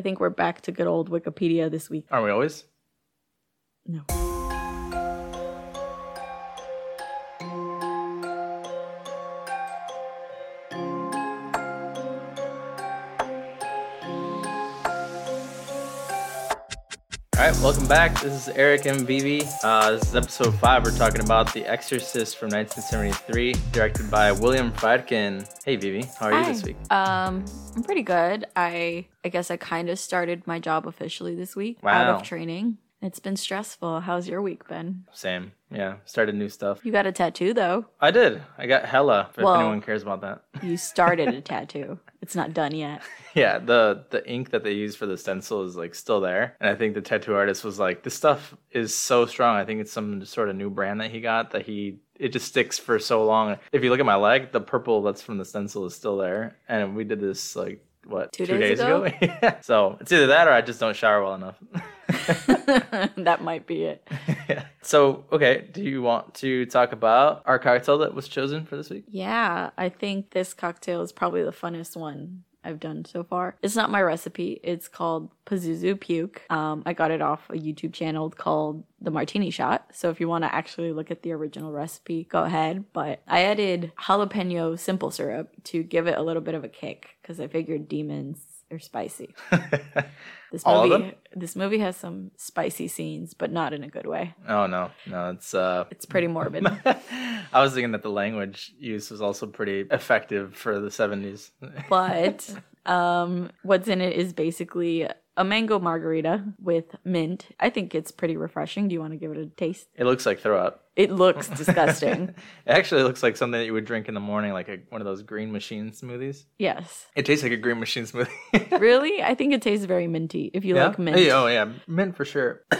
I think we're back to good old Wikipedia this week. Aren't we always? No. Right, welcome back. This is Eric and Vivi. Uh, this is episode five. We're talking about The Exorcist from 1973, directed by William Friedkin. Hey, Vivi, how are you this week? Um, I'm pretty good. I I guess I kind of started my job officially this week wow. out of training. It's been stressful. How's your week been? Same. Yeah, started new stuff. You got a tattoo though. I did. I got hella. If Well- anyone cares about that. You started a tattoo. It's not done yet. Yeah, the the ink that they use for the stencil is like still there, and I think the tattoo artist was like, "This stuff is so strong. I think it's some sort of new brand that he got that he it just sticks for so long. If you look at my leg, the purple that's from the stencil is still there, and we did this like what Two days ago? yeah. So it's either that or I just don't shower well enough. that might be it. Yeah. So okay, do you want to talk about our cocktail that was chosen for this week? Yeah, I think this cocktail is probably the funnest one I've done so far. It's not my recipe. It's called Pazuzu Puke. Um, I got it off a YouTube channel called The Martini Shot. So if you want to actually look at the original recipe, go ahead. But I added jalapeno simple syrup to give it a little bit of a kick because I figured demons are spicy. This All of movie, them? this movie has some spicy scenes, but not in a good way. oh no, no, it's uh It's pretty morbid. I was thinking that the language use was also pretty effective for the 70s. but um, what's in it is basically a mango margarita with mint. I think it's pretty refreshing. Do you want to give it a taste? It looks like throw up. It looks disgusting. It actually looks like something that you would drink in the morning, like a, one of those green machine smoothies. yes. It tastes like a green machine smoothie. Really? I think it tastes very minty. If you yeah? like mint, oh yeah, mint for sure.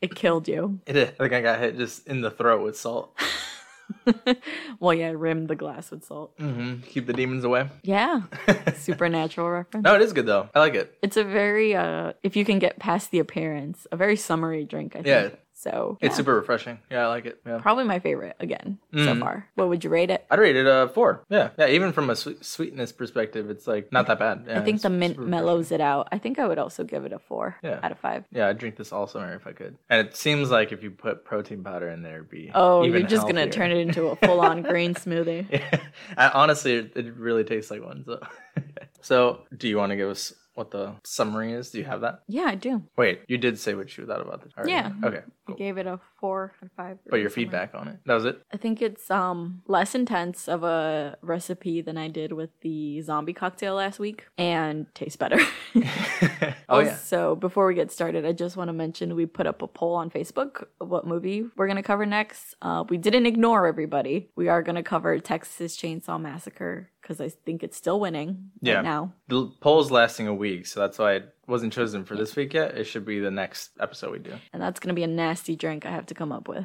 it killed you. it. I think I got hit just in the throat with salt. well, yeah, rimmed the glass with salt. hmm Keep the demons away. Yeah. Supernatural reference. No, it is good though. I like it. It's a very, uh, if you can get past the appearance, a very summery drink, I think. Yeah. So, It's super refreshing. Yeah, I like it. Yeah. probably my favorite again so Mhm. far. What would you rate it? I'd rate it a four. Yeah, yeah. Even from a sweet, sweetness perspective, it's like not that bad. Yeah, I think the mint mellows it out. I think I would also give it a four Yeah. out of five. Yeah, I'd drink this all summer if I could. And it seems like if you put protein powder in there, it'd be Oh, you're just gonna turn it into a full on green smoothie. Yeah. I, honestly, it, it really tastes like one. So, so do you want to give us what the summary is? Do you have that? Yeah, I do. Wait, you did say what you thought about already. Yeah. Okay. I Cool. gave it a four of five. But your feedback on it. That was it. I think it's um less intense of a recipe than I did with the zombie cocktail last week, and tastes better. oh yeah. So before we get started, I just want to mention we put up a poll on Facebook of what movie we're gonna cover next. Uh, we didn't ignore everybody. We are gonna cover Texas Chainsaw Massacre because I think it's still winning Yeah. right now. The poll's lasting a week, so that's why it wasn't chosen for this week yet. It should be the next episode we do. And that's gonna be a nasty drink I have to come up with.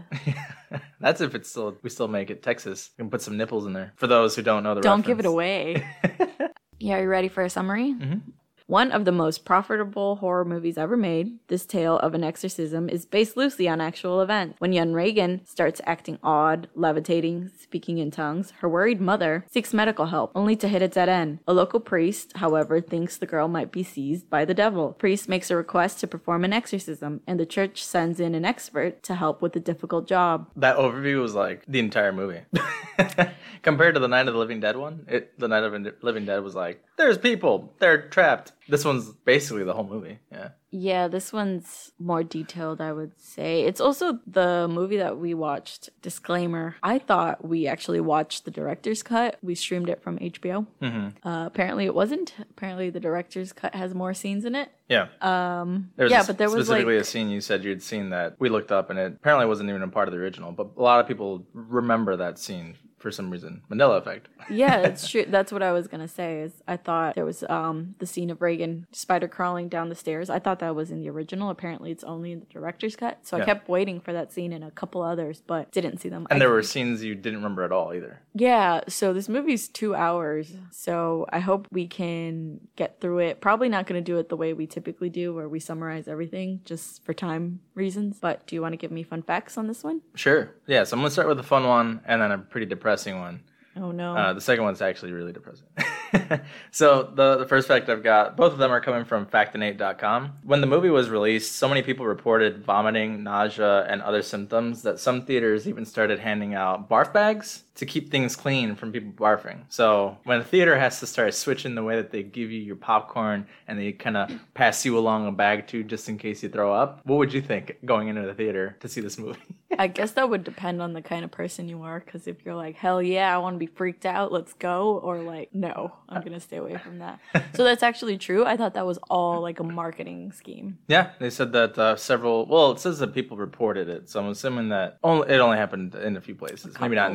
that's if it's still we still make it Texas. We can put some nipples in there for those who don't know the. Don't give it away. Yeah, are you ready for a summary? Mhm. One of the most profitable horror movies ever made, this tale of an exorcism is based loosely on actual events. When young Regan starts acting odd, levitating, speaking in tongues, her worried mother seeks medical help, only to hit a dead end. A local priest, however, thinks the girl might be seized by the devil. Priest makes a request to perform an exorcism, and the church sends in an expert to help with the difficult job. That overview was like the entire movie. Compared to the Night of the Living Dead one, it, the Night of the Living Dead was like, there's people, they're trapped. This one's basically the whole movie. Yeah. Yeah, this one's more detailed, I would say. It's also the movie that we watched. Disclaimer I thought we actually watched the director's cut. We streamed it from HBO. Mm-hmm. Uh, apparently, it wasn't. Apparently, the director's cut has more scenes in it. Yeah. Um, There's yeah, a- but there was like. specifically a scene you said you'd seen that we looked up, and it apparently wasn't even a part of the original. But a lot of people remember that scene for some reason. Mandela effect. yeah, it's true. That's what I was gonna say. Is I thought there was um the scene of Regan spider crawling down the stairs. I thought that was in the original. Apparently, it's only in the director's cut. So I kept waiting for that scene and a couple others, but didn't see them. And I- there were scenes you didn't remember at all either. Yeah, so this movie's two hours. So I hope we can get through it. Probably not going to do it the way we typically do, where we summarize everything just for time reasons. But do you want to give me fun facts on this one? Sure. Yeah. So I'm gonna start with a fun one, and then a pretty depressing one. Oh no. Uh, the second one's actually really depressing. so the the first fact I've got, both of them are coming from factinate.com. When the movie was released, so many people reported vomiting, nausea, and other symptoms that some theaters even started handing out barf bags to keep things clean from people barfing. So when a theater has to start switching the way that they give you your popcorn and they kind of pass you along a bag too, just in case you throw up, what would you think going into the theater to see this movie? I guess that would depend on the kind of person you are. Because if you're like, hell yeah, I want to be freaked out, let's go, or like, no, I'm gonna stay away from that. so that's actually true. I thought that was all like a marketing scheme. Yeah, they said that uh, several. Well, it says that people reported it, so I'm assuming that only it only happened in a few places, maybe not couple.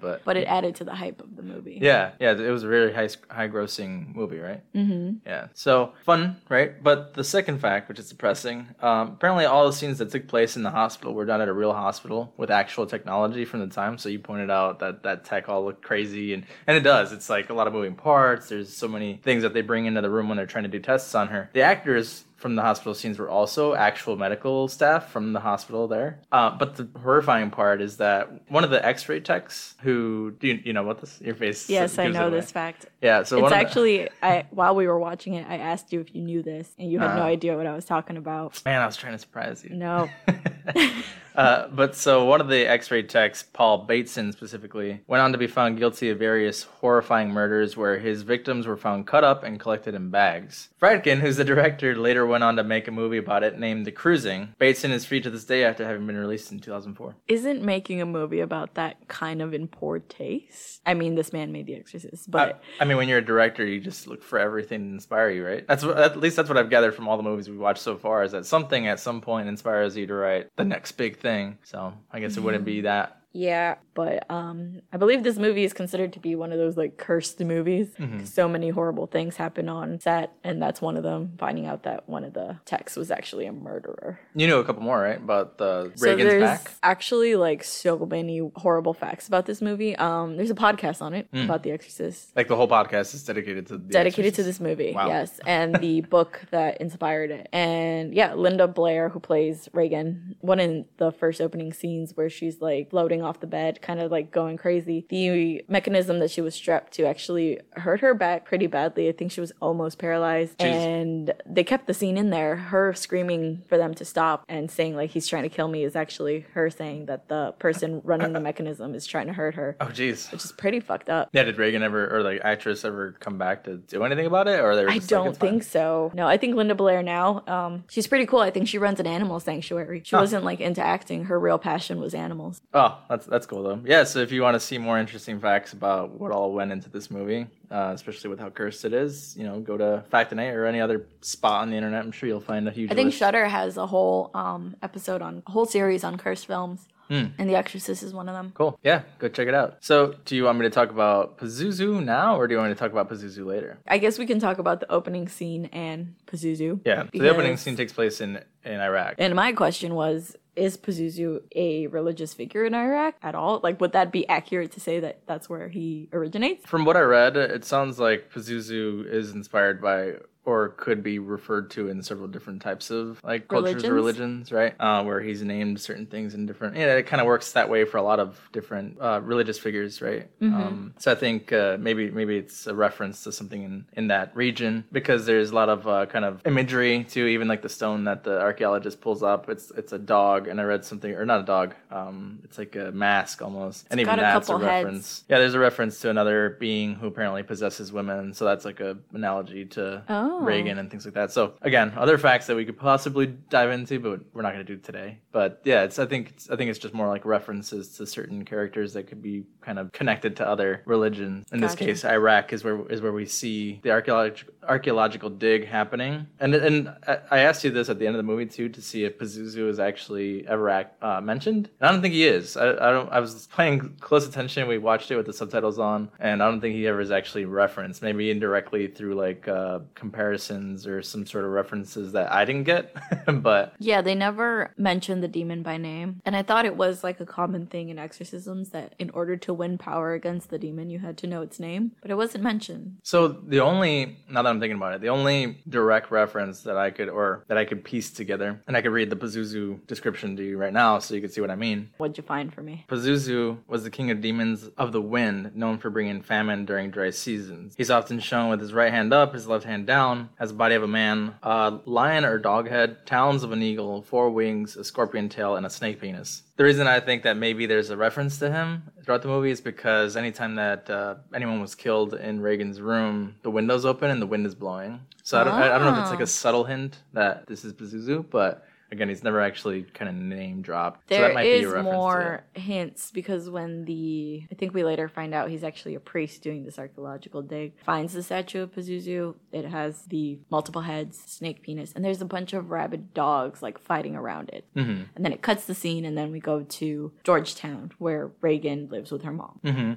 Nationwide, but But it added to the hype of the movie. yeah, yeah, it was a very high high grossing movie, right? Mm-hmm. Yeah, so fun, right? But the second fact, which is depressing, um, apparently all the scenes that took place in the hospital were done at a real hospital with actual technology from the time. So you pointed out that that tech all looked crazy, and and it does. It's like a lot of moving parts. There's so many things that they bring into the room when they're trying to do tests on her. The actors from the hospital scenes were also actual medical staff from the hospital there. Uh, but the horrifying part is that one of the X-ray techs, who do you, you know what this? Your face. Yes, I know this fact. Yeah, so it's one of the- actually I while we were watching it, I asked you if you knew this, and you had no Uh. idea what I was talking about. man, I was trying to surprise you. No. uh, but so one of the X-ray techs, Paul Bateson specifically, went on to be found guilty of various horrifying murders where his victims were found cut up and collected in bags. Friedkin, who's the director, later went on to make a movie about it named The Cruising. Bateson is free to this day after having been released in 2004. Isn't making a movie about that kind of in poor taste? I mean, this man made The Exorcist, but I, I mean, when you're a director, you just look for everything to inspire you, right? That's what, at least that's what I've gathered from all the movies we've watched so far. Is that something at some point inspires you to write the next big thing? So I guess it wouldn't be mm-hmm. that. Yeah. But um, I believe this movie is considered to be one of those like cursed movies. Mm-hmm. So many horrible things happen on set, and that's one of them. Finding out that one of the techs was actually a murderer. You know a couple more, right? About the So Regan's there's back. actually like so many horrible facts about this movie. Um, there's a podcast on it Hmm. about The Exorcist. Like the whole podcast is dedicated to the dedicated to this movie Wow. yes and the book that inspired it and yeah linda blair who plays regan one in the first opening scenes where she's like floating off the bed kind of like going crazy the mechanism that she was strapped to actually hurt her back pretty badly i think she was almost paralyzed Jeez. and they kept the scene in there her screaming for them to stop and saying like he's trying to kill me is actually her saying that the person running the mechanism is trying to hurt her Oh, jeez. which is pretty fucked up Yeah, did Regan ever or the actress ever come back to do anything about it, or they were I like, don't "It's fine"? think so. No, I think Linda Blair now, um, she's pretty cool. I think she runs an animal sanctuary. She Oh. wasn't like into acting. Her real passion was animals. Oh, that's that's cool though. Yeah, so if you want to see more interesting facts about what all went into this movie, uh, especially with how cursed it is, you know, go to Factinate or any other spot on the internet. I'm sure you'll find a huge. I think list. Shutter has a whole um, episode on a whole series on cursed films, Hmm. and The Exorcist is one of them. Cool. Yeah, go check it out. So, do you want me to talk about Pazuzu now, or do you want me to talk about Pazuzu later? I guess we can talk about the opening scene and Pazuzu. Yeah. So the opening scene takes place in in Iraq. And my question was. Is Pazuzu a religious figure in Iraq at all? Like, would that be accurate to say that that's where he originates? From what I read, it sounds like Pazuzu is inspired by or could be referred to in several different types of like cultures or religions, right? Uh, where he's named certain things in different. Yeah, it kind of works that way for a lot of different uh, religious figures, right? Um, so I think uh, maybe maybe it's a reference to something in in that region because there's a lot of uh, kind of imagery to even like the stone that the archaeologist pulls up. It's it's a dog, and I read something or not a dog. Um, it's like a mask almost, and even a that's a heads. reference. Yeah, there's a reference to another being who apparently possesses women, so that's like a analogy to Oh. Regan and things like that. So again, other facts that we could possibly dive into, but we're not going to do today. But yeah, it's I think it's, I think it's just more like references to certain characters that could be kind of connected to other religions. In this case, Iraq is where is where we see the archaeological archaeological dig happening. And and I- asked you this at the end of the movie too to see if Pazuzu is actually ever uh, mentioned. And I don't think he is. I, I don't. I was paying close attention. We watched it with the subtitles on, and I don't think he ever is actually referenced. Maybe indirectly through like uh, comparisons or some sort of references that I didn't get. but Yeah, they never mentioned the demon by name. And I thought it was like a common thing in exorcisms that in order to win power against the demon, you had to know its name, but it wasn't mentioned. so the only now that I'm thinking about it, the only direct reference that I could or that I could piece together, and I could read the Pazuzu description to you right now so you can see what I mean. What'd you find for me? Pazuzu was the king of demons of the wind, known for bringing famine during dry seasons. He's often shown with his right hand up, his left hand down, has the body of a man, a lion or dog head, talons of an eagle, four wings, a scorpion tail, and a snake penis. The reason I think that maybe there's a reference to him throughout the movie is because anytime that uh, anyone was killed in Regan's room, the window's open and the wind is blowing. So I don't, I, I don't know if it's like Oh. a subtle hint that this is Pazuzu, but again, he's never actually kind of name dropped. so that might is be a reference to more hints because when the I think we later find out he's actually a priest doing this archaeological dig, finds the statue of Pazuzu. It has the multiple heads, snake penis, and there's a bunch of rabid dogs like fighting around it. Mm-hmm. And then it cuts the scene, and then we go to Georgetown where Regan lives with her mom. hmm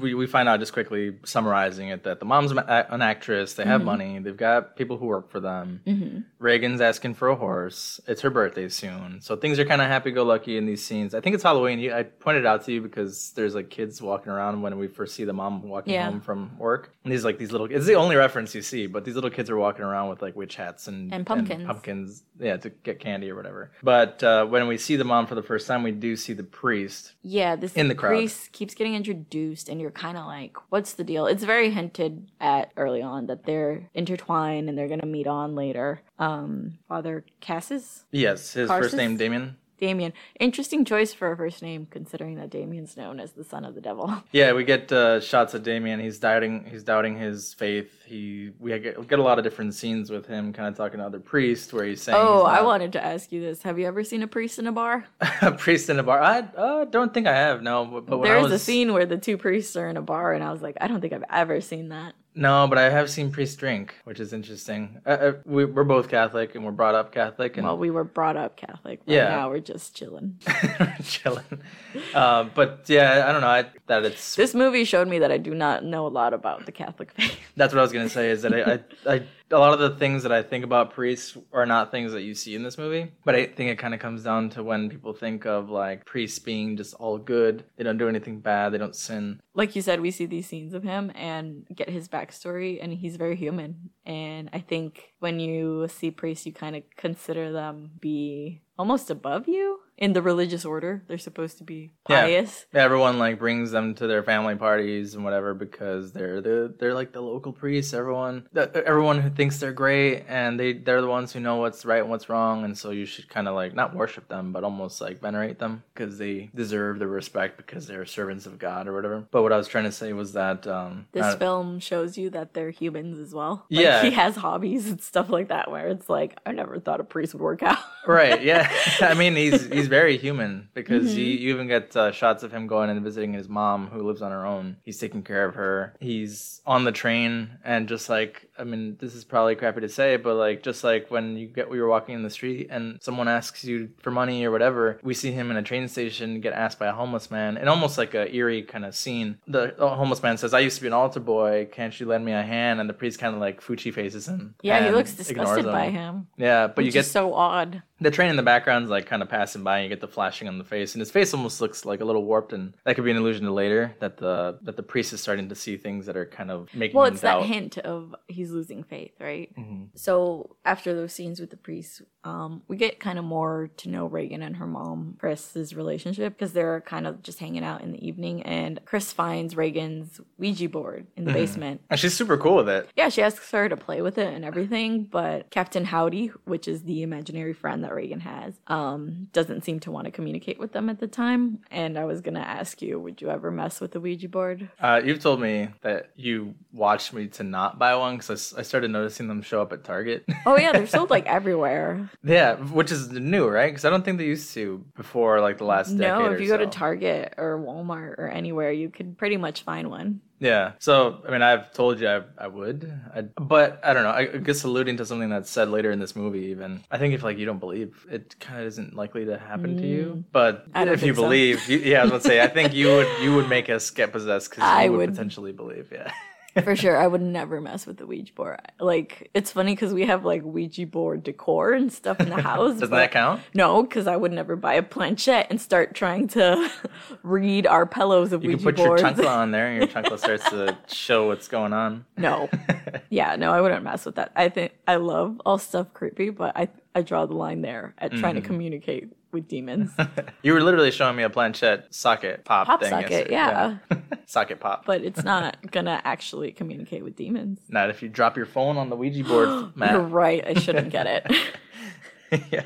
We, we find out just quickly summarizing it that the mom's an actress. They have money. They've got people who work for them. Mm-hmm. Regan's asking for a horse. It's her birthday soon, so things are kind of happy-go-lucky in these scenes. I think it's Halloween. You, I pointed out to you because there's like kids walking around when we first see the mom walking Yeah. home from work. And these like these little. It's the only reference you see, but these little kids are walking around with like witch hats and And pumpkins. pumpkins, yeah, to get candy or whatever. But uh, when we see the mom for the first time, we do see the priest. Yeah, this In the crowd. priest keeps getting introduced, and you're kind of like, "What's the deal?" It's very hinted at early on that they're intertwined and they're gonna meet on later. Um, Father Cassis, Yes, his first name Damien. Damien. Interesting choice for a first name, considering that Damien's known as the son of the devil. Yeah, we get uh, shots of Damien. He's doubting. He's doubting his faith. He we get, we get a lot of different scenes with him, kind of talking to other priests, where he's saying, Oh, he's I wanted to ask you this: Have you ever seen a priest in a bar? a priest in a bar. I uh, don't think I have. No, but, but There was a scene where the two priests are in a bar, and I was like, I don't think I've ever seen that. No, but I have seen priests drink, which is interesting. Uh, uh, we, we're both Catholic, and we're brought up Catholic, and Well, we were brought up Catholic. Right Yeah. now we're just chilling. chilling. Uh, but yeah, I don't know. I, that it's This movie showed me that I do not know a lot about the Catholic faith. That's what I was gonna say. Is that I, I, I, a lot of the things that I think about priests are not things that you see in this movie. But I think it kind of comes down to when people think of like priests being just all good. They don't do anything bad. They don't sin. like you said, we see these scenes of him and get his backstory, and he's very human. And I think when you see priests, you kind of consider them be almost above you in the religious order. They're supposed to be pious. Yeah. Everyone like brings them to their family parties and whatever because they're the they're like the local priests. Everyone the, everyone who thinks they're great and they they're the ones who know what's right and what's wrong. And so you should kind of like not worship them, but almost like venerate them because they deserve the respect because they're servants of God or whatever. But what I was trying to say was that um, This film shows you that they're humans as well. Like, Yeah. he has hobbies and stuff like that. Where it's like, I never thought a priest would work out. Right yeah. I mean he's he's very human because Mm-hmm. you, you even get uh, shots of him going and visiting his mom who lives on her own. He's taking care of her. He's on the train and just like i mean this is probably crappy to say but like just like when you get we were walking in the street and someone asks you for money or whatever we see him in a train station get asked by a homeless man and almost like a eerie kind of scene the, homeless man says i used to be an altar boy can't you lend me a hand and the priest kind of like fuchi faces him Yeah, he looks disgusted by him. yeah but you get so odd. the train in the background's like kind of passing by and you get the flashing on the face and his face almost looks like a little warped and that could be an illusion to later that the that the priest is starting to see things that are kind of making Well, him it's doubt. that hint of he's losing faith, right? Mhm. So after those scenes with the priest, um, we get kind of more to know Regan and her mom, Chris's relationship, because they're kind of just hanging out in the evening, and Chris finds Regan's Ouija board in the basement. and she's super cool with it Yeah, she asks her to play with it and everything, but Captain Howdy, which is the imaginary friend that Regan has, um, doesn't seem to want to communicate with them at the time. And I was gonna ask you, would you ever mess with the Ouija board? uh, you've told me that you watched me to not buy one because I started noticing them show up at target Oh yeah, they're sold like everywhere. Yeah which is new right because i don't think they used to before like the last decade No, or if you go to. Target or Walmart or anywhere, you could pretty much find one. Yeah. So, I mean, I've told you I, I would, I, but I don't know. I guess alluding to something that's said later in this movie, even I think if like you don't believe, it kind of isn't likely to happen to you. But Mm. Don't if you so. believe, you, yeah, I was gonna say, I think you would you would make us get possessed because I you would, would. potentially believe. Yeah. For sure, I would never mess with the Ouija board. Like, it's funny because we have like Ouija board decor and stuff in the house. Doesn't that count? No, because I would never buy a planchette and start trying to read our pillows of You Ouija can put boards. your chancla on there, and your chancla starts to show what's going on. no, yeah, no, I wouldn't mess with that. I think I love all stuff creepy, but I I draw the line there at trying to Mm-hmm. communicate with demons. you were literally showing me a planchette socket pop, Pop thing. socket, yesterday. yeah. socket pop. but it's not gonna actually communicate with demons. Not if you drop your phone on the Ouija board, You're right. I shouldn't get it. yeah.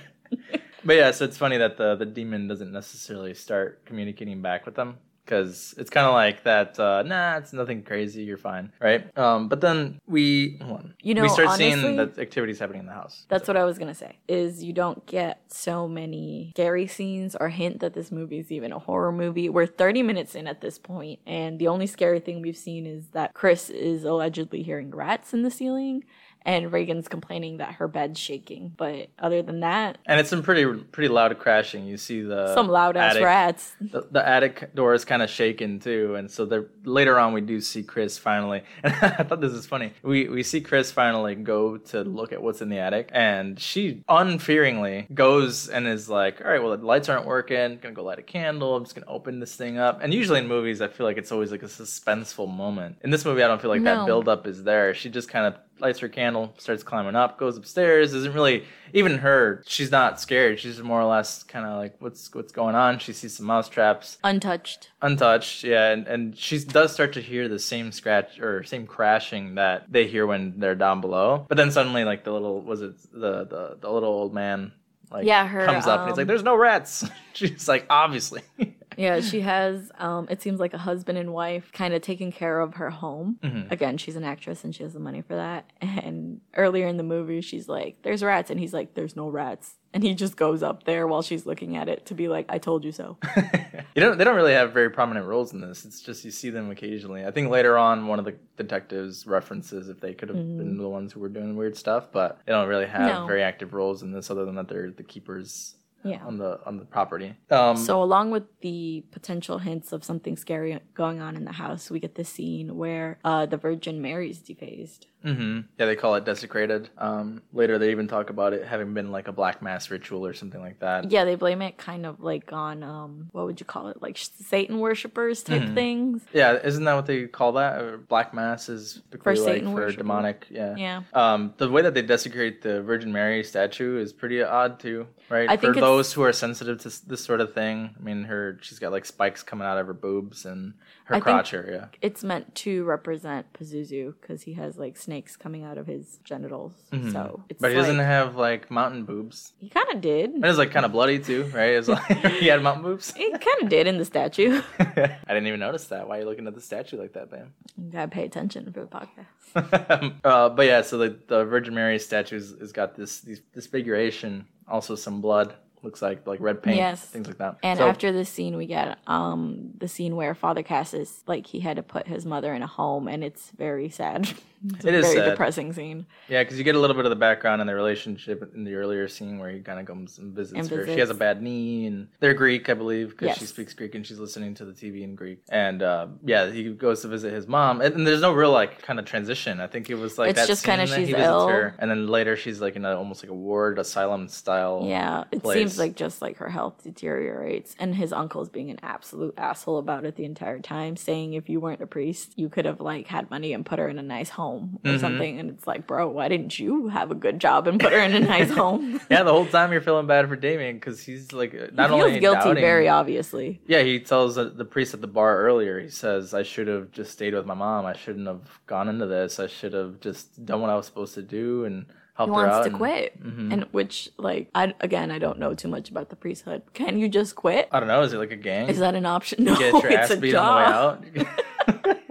But yeah, so it's funny that the the demon doesn't necessarily start communicating back with them because it's kind of like that. Uh, nah, it's nothing crazy. You're fine, right? Um, but then we on. You know, we start honestly- seeing that activities happening in the house. That's what I was gonna say. Is you don't get so many scary scenes or hint that this movie is even a horror movie. We're 30 minutes in at this point, and the only scary thing we've seen is that Chris is allegedly hearing rats in the ceiling, and Regan's complaining that her bed's shaking. But other than that, and it's some pretty pretty loud crashing. You see the some loud ass attic- rats. The, the attic door is kind of shaken too, and so there later on we do see Chris finally. And I thought this is funny. We we see Chris finally go to look at what's in the attic, and she unfearingly goes and is like, "All right, well the lights aren't working. I'm Gonna go light a candle. I'm just gonna open this thing up." And usually in movies, I feel like it's always like a suspenseful moment. In this movie, I don't feel like No. that build up is there. She just kind of lights her candle, starts climbing up, goes upstairs. Isn't really even her. She's not scared. She's more or less kind of like, "What's what's going on?" She sees some mouse traps Untouched. untouched yeah and, and she does start to hear the same scratch or same crashing that they hear when they're down below but then suddenly like the little was it the the, the little old man like Yeah, her, comes up and he's um, like there's no rats she's like obviously Yeah, she has. Um, it seems like a husband and wife kind of taking care of her home. Mhm. Again, she's an actress and she has the money for that. And earlier in the movie, she's like, "There's rats," and he's like, "There's no rats." And he just goes up there while she's looking at it to be like, "I told you so." you don't they don't really have very prominent roles in this it's just you see them occasionally i think later on one of the detectives references if they could have been the ones who were doing weird stuff but they don't really have Mm-hmm. No. very active roles in this other than that they're the keepers Yeah. on the on the property um So, along with the potential hints of something scary going on in the house, we get this scene where uh, the Virgin Mary's defaced. hmm Yeah, they call it desecrated. Um, later, they even talk about it having been like a black mass ritual or something like that. Yeah, they blame it kind of like on um, what would you call it, like Satan worshippers type Mhm. things. Yeah, isn't that what they call that? Or black mass is typically like Satan for demonic. Yeah. Yeah. Um, the way that they desecrate the Virgin Mary statue is pretty odd too, right? I for think it's- those who are sensitive to this sort of thing, I mean, her she's got like spikes coming out of her boobs and her I crotch area. it's meant to represent Pazuzu because he has like snakes coming out of his genitals. Mhm. So it's But he doesn't have like mountain boobs. he kind of did. And it's like kind of bloody too, right? It's like he had mountain boobs. He kind of did in the statue. I didn't even notice that. Why are you looking at the statue like that, man? you gotta pay attention for the podcast. uh, but yeah, so the, the Virgin Mary statue has has got this, this disfiguration, also some blood. Looks like like red paint, Yes. things like that. And So- after this scene, we get um the scene where Father Cassis like he had to put his mother in a home, and it's very sad. It's It a is very sad. depressing scene. yeah, because you get a little bit of the background and the relationship in the earlier scene where he kind of comes and visits And her. She has a bad knee, and they're Greek, I believe, because she speaks Greek and she's listening to the TV in Greek. And uh, yeah, he goes to visit his mom, and, and there's no real like kind of transition. I think it was like It's that just kinda scene she's he visits ill. her, and then later she's like in a, almost like a ward asylum style. Yeah, it place. seems like just like her health deteriorates, and his uncle's being an absolute asshole about it the entire time, saying if you weren't a priest, you could have like had money and put her in a nice home or Mhm. something. And it's like, bro, why didn't you have a good job and put her in a nice home? Yeah, the whole time you're feeling bad for Damien because he's like he not feels only guilty, doubting- very obviously. Yeah, he tells the priest at the bar earlier. He says, "I should have just stayed with my mom. I shouldn't have gone into this. I should have just done what I was supposed to do and He her out." wants to and- quit, Mhm. and which like I again I don't know too much about the priesthood. Can you just quit? I don't know. Is it like a gang? Is that an option? No, Get your it's ass a beat job. on the way out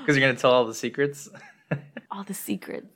because you're gonna tell all the secrets. All the secrets.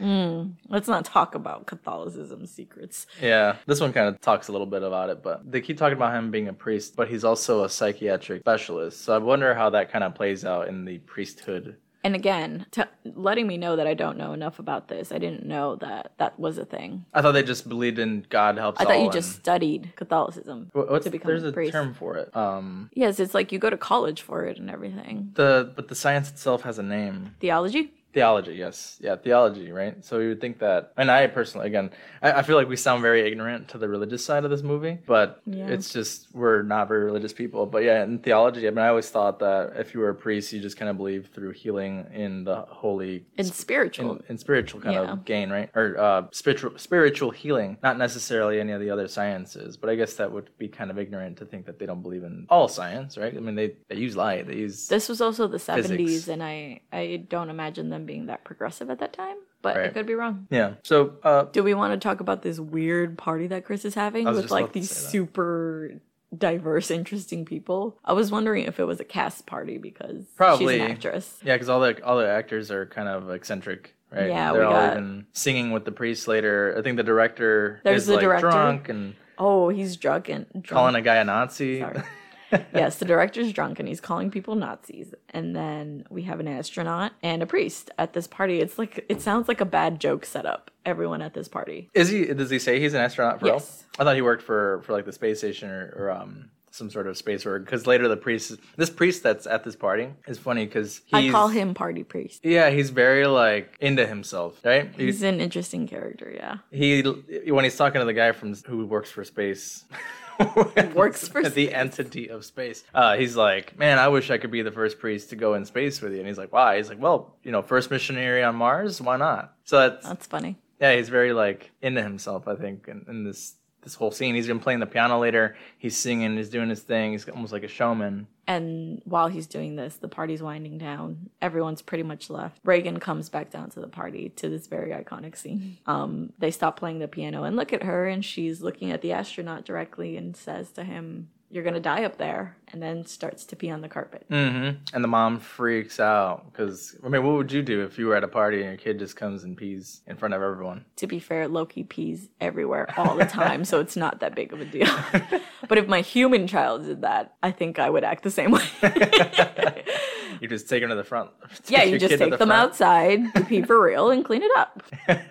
Mm, let's not talk about Catholicism secrets. Yeah, this one kind of talks a little bit about it, but they keep talking about him being a priest, but he's also a psychiatric specialist. So I wonder how that kind of plays out in the priesthood And again, t- letting me know that I don't know enough about this. I didn't know that that was a thing. I thought they just believed in God helps I thought you just studied Catholicism what's, to become there's a a priest. term for it. Um, Yes, it's like you go to college for it and everything. the but the science itself has a name. Theology? Theology, yes, yeah, theology, right? So you would think that, and I personally, again, I, I feel like we sound very ignorant to the religious side of this movie, but Yeah. it's just we're not very religious people. But yeah, in theology, I mean, I always thought that if you were a priest, you just kind of believe through healing in the holy And spiritual. in, in spiritual kind Yeah. of gain, right? Or uh, spiritual spiritual healing, not necessarily any of the other sciences. But I guess that would be kind of ignorant to think that they don't believe in all science, right? I mean, they, they use light, they use this was also the 70s, Physics. and I, I don't imagine them being that progressive at that time, but I could be wrong. yeah. So uh, Do we want to talk about this weird party that Chris is having with like these super diverse, interesting people? I was wondering if it was a cast party because Probably. she's an actress. yeah, because all the all the actors are kind of eccentric. Right? Yeah, they're we all got- even singing with the priest later. I think the director There's is the like director. drunk and Oh, he's drunk and drunk. calling a guy a Nazi. Yes, the director's drunk and he's calling people Nazis. And then we have an astronaut and a priest at this party. It's like it sounds like a bad joke setup. Everyone at this party. Is he? Does he say he's an astronaut for Yes. real? I thought he worked for for like the space station or, or um some sort of space work. Because later the priest, this priest that's at this party is funny because I call him party priest. Yeah, he's very like into himself, right? He, He's an interesting character, yeah. he when he's talking to the guy from who works for space. Works for the space. entity of space. Uh, he's like, man, I wish I could be the first priest to go in space with you. And he's like, why? He's like, well, you know, first missionary on Mars, why not? So that's That's funny. yeah, he's very like into himself. I think in, in this this whole scene, he's been playing the piano later. He's singing, he's doing his thing. He's almost like a showman. And while he's doing this, the party's winding down. Everyone's pretty much left. Regan comes back down to the party to this very iconic scene. Um, they stop playing the piano and look at her, and she's looking at the astronaut directly and says to him, You're gonna die up there, and then starts to pee on the carpet. hmm And the mom freaks out because I mean, what would you do if you were at a party and your kid just comes and pees in front of everyone? To be fair, Loki pees everywhere all the time, so it's not that big of a deal. but if my human child did that, I think I would act the same way. You just take them to the front. yeah, you just take the them front. outside, to pee for real, and clean it up.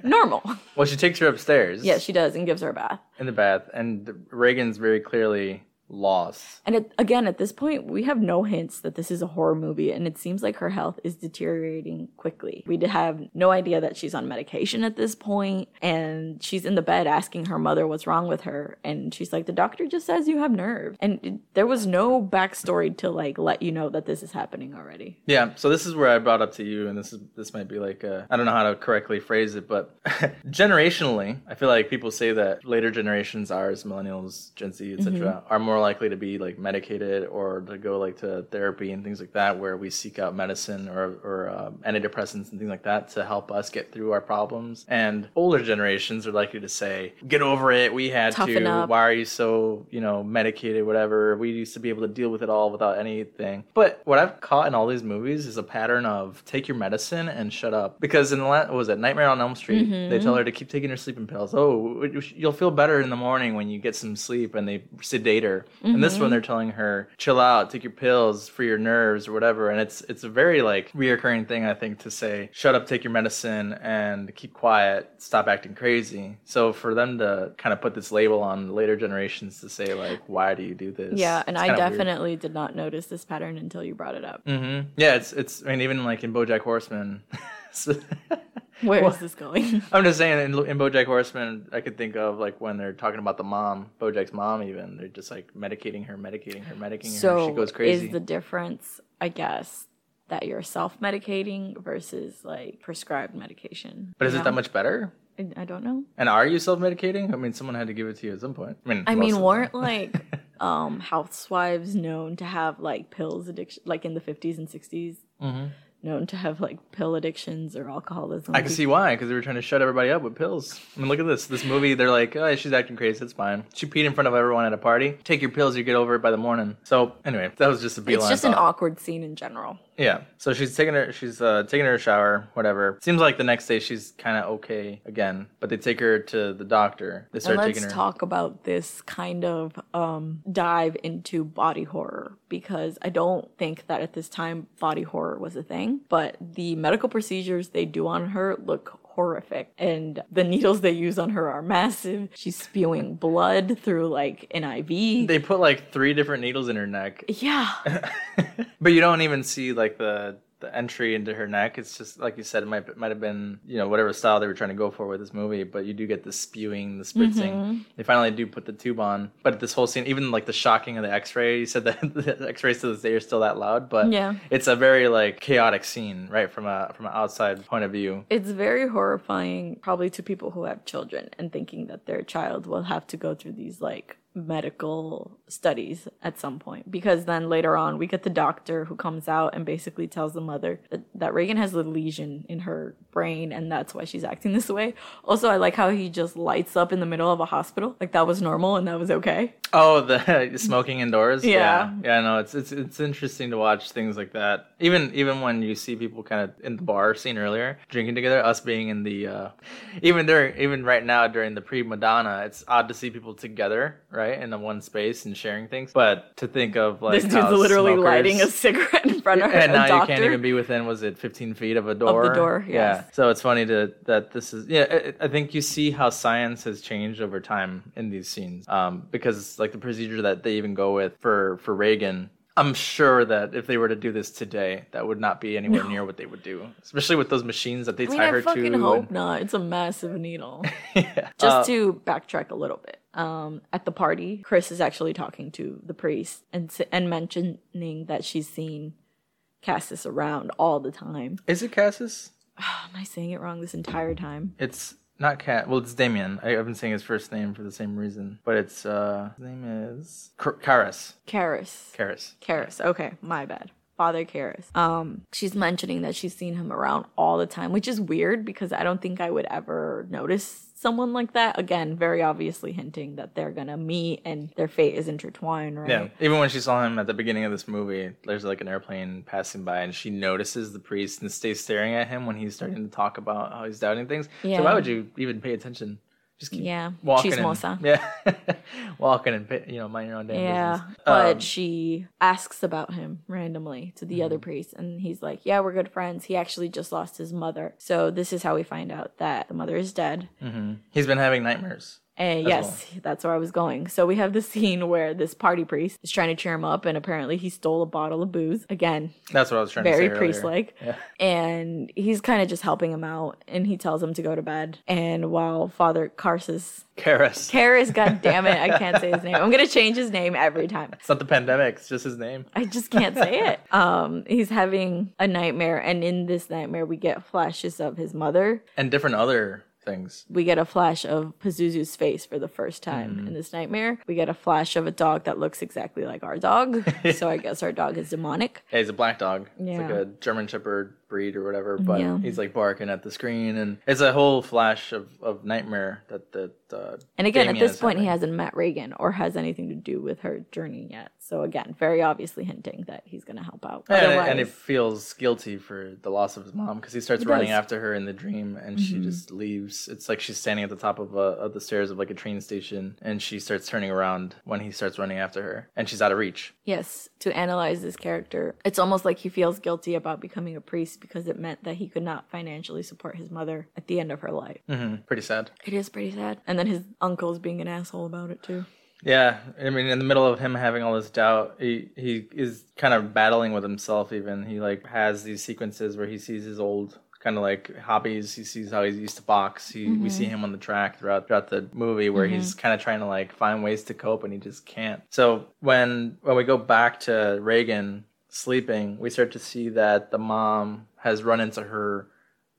Normal. Well, she takes her upstairs. Yeah, she does, and gives her a bath. in the bath, and Regan's very clearly lost. And it, again, at this point, we have no hints that this is a horror movie, and it seems like her health is deteriorating quickly. We have no idea that she's on medication at this point, and she's in the bed asking her mother what's wrong with her, and she's like, "The doctor just says you have nerves," and it, there was no backstory to like let you know that this is happening already. Yeah, so this is where I brought up to you, and this is this might be like I I don't know how to correctly phrase it, but generationally, I feel like people say that later generations, ours, millennials, Gen Z, etc., mm-hmm. are more likely to be like medicated or to go like to therapy and things like that, where we seek out medicine or or um, antidepressants and things like that to help us get through our problems. And older generations are likely to say, "Get over it. We had Toughen to. up. Why are you so you know medicated? Whatever. We used to be able to deal with it all without anything." But what I've caught in all these movies is a pattern of take your medicine and shut up. Because in the la- what was it Nightmare on Elm Street? They tell her to keep taking her sleeping pills. Oh, you'll feel better in the morning when you get some sleep, and they sedate her. And this one, they're telling her, "Chill out, take your pills for your nerves or whatever." And it's it's a very like reoccurring thing I think to say, "Shut up, take your medicine, and keep quiet, stop acting crazy." So for them to kind of put this label on later generations to say like, "Why do you do this?" Yeah, and I kinda weird. definitely did not notice this pattern until you brought it up. hmm Yeah, it's it's. I mean, even like in BoJack Horseman. Where is Well- this going? I'm just saying, in, in BoJack Horseman, I could think of like when they're talking about the mom, BoJack's mom. Even they're just like medicating her, medicating her, medicating her. so She goes crazy. is the difference, I guess, that you're self-medicating versus like prescribed medication? but is it that much better? I, don't know. And are you self-medicating? I mean, someone had to give it to you at some point. I mean, I mean, weren't like um housewives known to have like pills addiction, like in the 50s and 60s, Mhm. Known to have like pill addictions or alcoholism? I can see why, because they were trying to shut everybody up with pills. I mean, look at this. This movie, they're like, oh, she's acting crazy. That's fine. She peed in front of everyone at a party. Take your pills, you get over it by the morning. So, anyway, that was just a beeline It's just an awkward scene in general. Yeah. So she's taking her she's uh taking her shower, whatever. Seems like the next day she's kinda okay again. But they take her to the doctor. They start And let's taking her talk about this kind of um, dive into body horror because I don't think that at this time body horror was a thing. But the medical procedures they do on her look horrific, and the needles they use on her are massive. She's spewing blood through like an IV. they put like three different needles in her neck. yeah, but you don't even see like the the entry into her neck. It's just like you said, it might might have been you know whatever style they were trying to go for with this movie. But you do get the spewing, the spritzing. Mm-hmm. They finally do put the tube on. But this whole scene, even like the shocking of the X-ray, you said that the X-rays to this day are still that loud. But Yeah. it's a very like chaotic scene, right from a from an outside point of view. it's very horrifying, probably to people who have children and thinking that their child will have to go through these like medical studies at some point because then later on we get the doctor who comes out and basically tells the mother that, that Regan has a lesion in her brain and that's why she's acting this way. Also, I like how he just lights up in the middle of a hospital. Like that was normal and that was okay. Oh, the smoking indoors. Yeah. yeah, yeah. No, it's it's it's interesting to watch things like that. Even even when you see people kind of in the bar scene earlier drinking together, us being in the uh, even during even right now during the pre Madonna, it's odd to see people together, right, in the one space and sharing things. But to think of like this dude's literally smokers- lighting a cigarette in front of her. and a now doctor. you can't even be within was it 15 feet of a door door, yeah so it's funny to that this is yeah I, I think you see how science has changed over time in these scenes um because like the procedure that they even go with for for regan I'm sure that if they were to do this today, that would not be anywhere near what they would do, especially with those machines that they I mean, tie I her fucking hope and- not. It's a massive needle. yeah. Just Uh, to backtrack a little bit, um, at the party, Chris is actually talking to the priest and and mentioning that she's seen Cassis around all the time. is it Cassis? Am I saying it wrong this entire time? It's not Cat. Well, it's Damien. I, I've been saying his first name for the same reason, but it's uh, his name is Karras. Karras. Karras. Karras. Okay, my bad. Father Karras. Um, she's mentioning that she's seen him around all the time, which is weird because I don't think I would ever notice someone like that. Again, very obviously hinting that they're gonna meet and their fate is intertwined, right? Yeah, even when she saw him at the beginning of this movie, there's like an airplane passing by, and she notices the priest and stays staring at him when he's starting to talk about how he's doubting things. Yeah. So why would you even pay attention? Just keep Yeah, walking. chismosa. And, yeah, walking and you know mind your own damn Yeah, business. but Um, she asks about him randomly to the Mm-hmm. other priest, and he's like, "Yeah, we're good friends. He actually just lost his mother." So this is how we find out that the mother is dead. mhm. he's been having nightmares. And As yes, that's where I was going. So we have the scene where this party priest is trying to cheer him up, and apparently he stole a bottle of booze. Again, That's what I was trying very to say. Very priest like. Yeah. And he's kind of just helping him out, and he tells him to go to bed. And while Father Karsus, Karras. Karras, god damn it, I can't say his name. I'm gonna change his name every time. It's not the pandemic. It's just his name. I just can't say it. Um, he's having a nightmare, and in this nightmare, we get flashes of his mother. And different other things. We get a flash of Pazuzu's face for the first time mm-hmm. in this nightmare. We get a flash of a dog that looks exactly like our dog. so I guess our dog is demonic. Yeah, he's a black dog. Yeah. It's like a German Shepherd breed or whatever, but Yeah. he's like barking at the screen, and it's a whole flash of, of nightmare that that. Uh, And again, Damien at this is point, he hasn't met Regan or has anything to do with her journey yet. So again, very obviously hinting that he's going to help out. And, Otherwise, and it feels guilty for the loss of his mom because he starts He running does. after her in the dream, and she Mhm. just leaves. It's like she's standing at the top of, a, of the stairs of like a train station, and she starts turning around when he starts running after her, and she's out of reach. yes, to analyze this character, it's almost like he feels guilty about becoming a priest because it meant that he could not financially support his mother at the end of her life. hmm Pretty sad. It is pretty sad. And then his uncle's being an asshole about it too. Yeah, I mean, in the middle of him having all this doubt, he he is kind of battling with himself. Even he like has these sequences where he sees his old kind of like hobbies. He sees how he used to box. He, We see him on the track throughout throughout the movie where he's kind of trying to like find ways to cope, and he just can't. So when when we go back to Regan sleeping, we start to see that the mom has run into her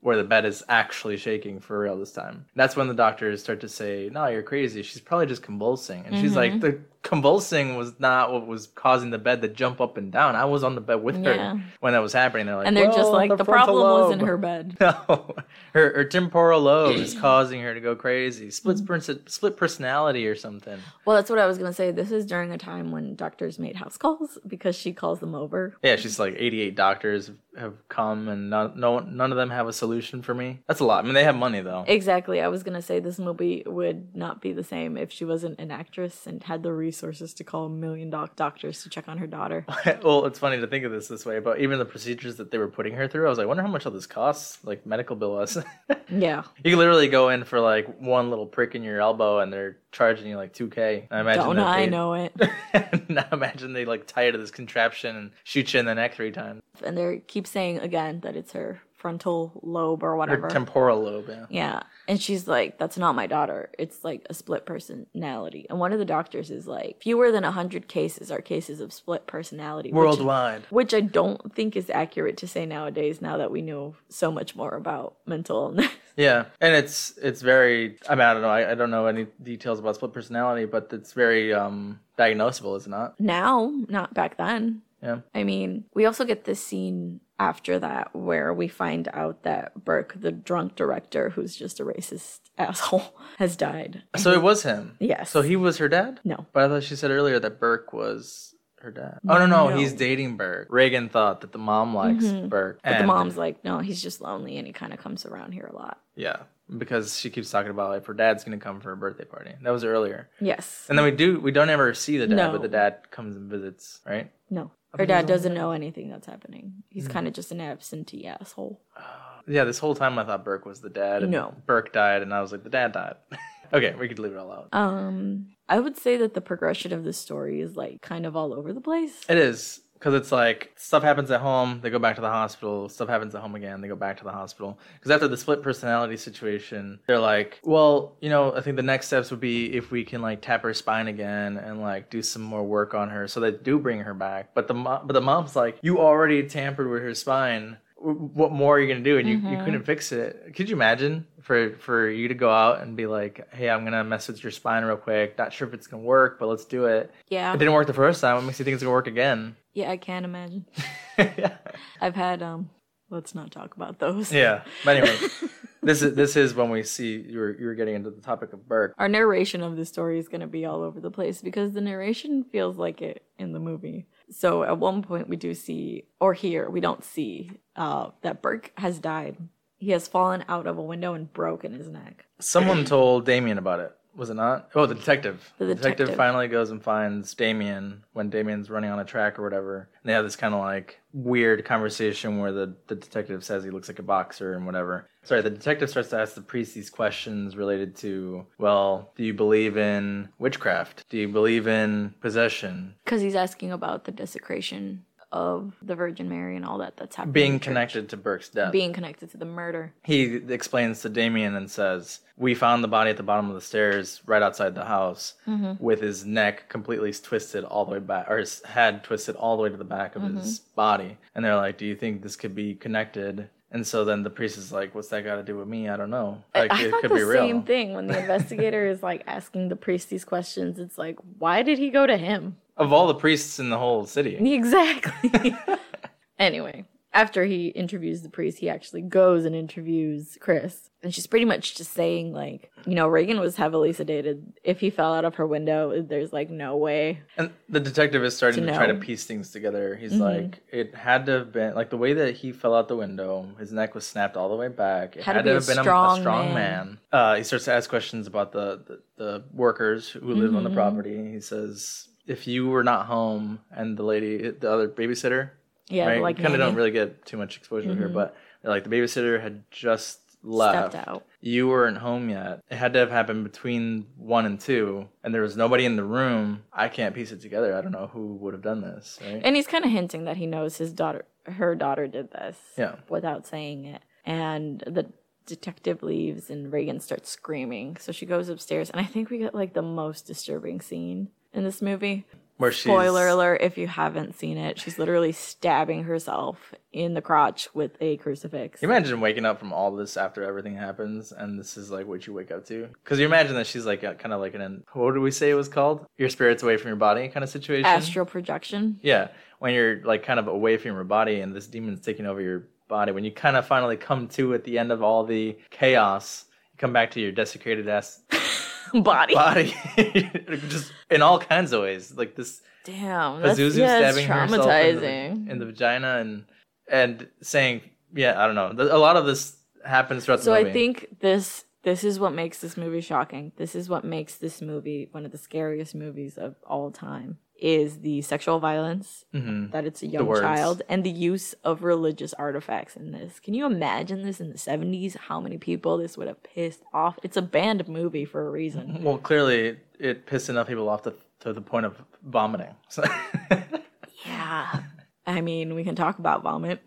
where the bed is actually shaking for real this time. That's when the doctors start to say, "No, you're crazy. She's probably just convulsing." And she's like, mm-hmm. "The convulsing was not what was causing the bed to jump up and down. I was on the bed with her when that was happening. They're like, and they're just like the, frontal problem was in her bed. No, her, her temporal lobe is causing her to go crazy. Split Mm-hmm. split personality or something. Well, that's what I was gonna say. This is during a time when doctors made house calls because she calls them over. Yeah, she's like 88 doctors have come and none, no none of them have a solution for me. That's a lot. I mean, they have money though. Exactly. I was gonna say this movie would not be the same if she wasn't an actress and had the resources to call a million doc- doctors to check on her daughter. well, it's funny to think of this this way, but even the procedures that they were putting her through, I was like, I wonder how much all this costs, like medical bill us. Yeah. you can literally go in for like one little prick in your elbow, and they're charging you like 2k. I imagine Don't I know it? now imagine they like tie you to this contraption and shoot you in the neck three times. and they keep saying again that it's her frontal lobe or whatever. temporal lobe. Yeah. yeah. And she's like, that's not my daughter. It's like a split personality. And one of the doctors is like, fewer than 100 cases are cases of split personality. which- Worldwide. Which I don't think is accurate to say nowadays, now that we know so much more about mental illness. Yeah, and it's it's very. I mean, I don't know. I, I don't know any details about split personality, but it's very um diagnosable, is it not? now, not back then. Yeah. I mean, we also get this scene after that where we find out that Burke, the drunk director, who's just a racist asshole, has died. So it was him. Yes. So he was her dad. No. But I thought she said earlier that Burke was her dad. Oh no, no, No. he's dating Burke. Regan thought that the mom likes mm-hmm. Burke, But the mom's like, no, he's just lonely and he kind of comes around here a lot. yeah, because she keeps talking about like her dad's gonna come for a birthday party. That was earlier, Yes. and then we do we don't ever see the dad, No. but the dad comes and visits, right? No. Her dad doesn't know anything that's happening. He's Hmm. kind of just an absentee asshole. Yeah, this whole time I thought Burke was the dad, and No. Burke died, and I was like, the dad died. okay, we could leave it all out. Um, I would say that the progression of the story is like kind of all over the place. It is because it's like stuff happens at home, they go back to the hospital. Stuff happens at home again, they go back to the hospital. Because after the split personality situation, they're like, well, you know, I think the next steps would be if we can like tap her spine again and like do some more work on her, so they do bring her back. But the mo- but the mom's like, you already tampered with her spine. What more are you gonna do? And you, you mm-hmm. couldn't fix it. Could you imagine for for you to go out and be like, hey, I'm gonna mess with your spine real quick. Not sure if it's gonna work, but let's do it. Yeah. It didn't work the first time. What makes you think it's gonna work again? Yeah, I can't imagine. yeah. I've had um let's not talk about those. Yeah. But anyway, this is this is when we see you're you're getting into the topic of Burke. Our narration of the story is going to be all over the place because the narration feels like it in the movie. So at one point we do see or hear, we don't see uh that Burke has died. He has fallen out of a window and broken his neck. Someone told Damien about it. Was it not? Oh, the detective. The detective detective. finally goes and finds Damien when Damien's running on a track or whatever. And they have this kind of like weird conversation where the, the detective says he looks like a boxer and whatever. Sorry, the detective starts to ask the priest these questions related to, well, do you believe in witchcraft? Do you believe in possession? Because he's asking about the desecration of the Virgin Mary and all that that's happening. Being connected to Burke's death. Being connected to the murder. he explains to Damien and says, "We found the body at the bottom of the stairs, right outside the house, mm-hmm. with his neck completely twisted all the way back, or his head twisted all the way to the back of his mm-hmm. body." And they're like, "Do you think this could be connected?" And so then the priest is like, "What's that got to do with me? I don't know. Like I it thought could the be real." same thing when the investigator is like asking the priest these questions. It's like, why did he go to him? Of all the priests in the whole city, Exactly. anyway, after he interviews the priest, he actually goes and interviews Chris. And she's pretty much just saying, like, you know, Regan was heavily sedated. If he fell out of her window, there's like no way. And the detective is starting To to, try to. Mm-hmm. piece things together. He's like, it had to have been like the way that he fell out the window. His neck was snapped all the way back. It Had had, to to have been a- a, strong strong man. man. Uh, he starts to ask questions about the the, the workers who live Mm-hmm. on the property. He says, if you were not home and the lady, the other babysitter, Yeah, right? like kind of don't really get too much exposure here, mm-hmm. but like the babysitter had just stepped left. out. You weren't home yet. It had to have happened between one and two, and there was nobody in the room. I can't piece it together. I don't know who would have done this, right? And he's kind of hinting that he knows his daughter, her daughter did this. Yeah. Without saying it. And the detective leaves and Regan starts screaming. So she goes upstairs. And I think we get like the most disturbing scene in this movie. Where she's Spoiler alert if you haven't seen it. She's literally stabbing herself in the crotch with a crucifix. You imagine waking up from all this after everything happens, and this is like what you wake up to? Because you imagine that she's like kind of like an what did we say it was called? Your spirit's away from your body kind of situation. Astral projection. Yeah, when you're like kind of away from your body, and this demon's taking over your body. When you kind of finally come to at the end of all the chaos, you come back to your desecrated ass Body. body, just in all kinds of ways. Like this Damn. That's, Pazuzu yeah, it's stabbing herself in the, traumatizing. in the vagina and and saying, yeah, I don't know. A lot of this happens throughout So the movie. So I think this this is what makes this movie shocking. This is what makes this movie one of the scariest movies of all time. Is the sexual violence Mhm. that it's a young child and the use of religious artifacts in this. Can you imagine this in the seventies? How many people this would have pissed off? It's a banned movie for a reason. Well, clearly it pissed enough people off to, to the point of vomiting. So Yeah. I mean, we can talk about vomit.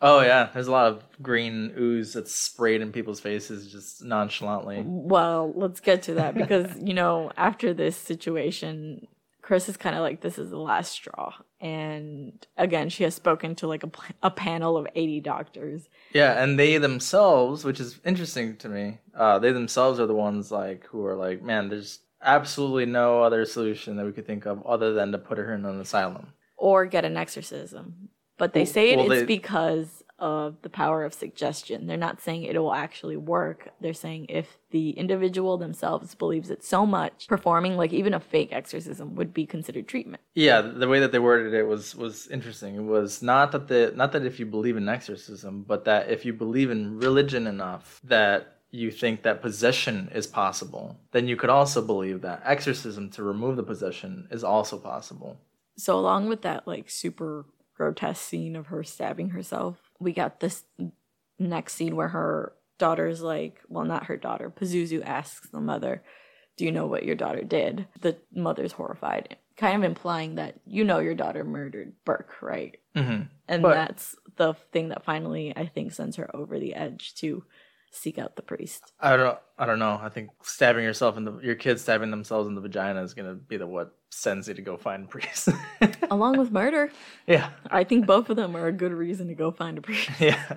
oh yeah, there's a lot of green ooze that's sprayed in people's faces just nonchalantly. Well, let's get to that because, you know, after this situation, Chris is kind of like, this is the last straw. And again, she has spoken to like a, a panel of 80 doctors. Yeah, and they themselves, which is interesting to me, uh, they themselves are the ones like who are like, man, there's absolutely no other solution that we could think of other than to put her in an asylum. or get an exorcism. But they Well- say it, well, it's they- because of the power of suggestion. They're not saying it will actually work. They're saying if the individual themselves believes it so much, performing like even a fake exorcism would be considered treatment. Yeah, the way that they worded it was was interesting. It was not that the not that if you believe in exorcism, but that if you believe in religion enough that you think that possession is possible, then you could also believe that exorcism to remove the possession is also possible. So along with that like super grotesque scene of her stabbing herself, we got this next scene where her daughter's like, well, not her daughter. Pazuzu asks the mother, "Do you know what your daughter did?" The mother's horrified, kind of implying that you know your daughter murdered Burke, right? hmm And But- that's the thing that finally I think sends her over the edge to seek out the priest. I don't I don't know. I think stabbing yourself in the your kids stabbing themselves in the vagina is gonna be the what sends you to go find a priest. Along with murder, yeah. I think both of them are a good reason to go find a priest. Yeah.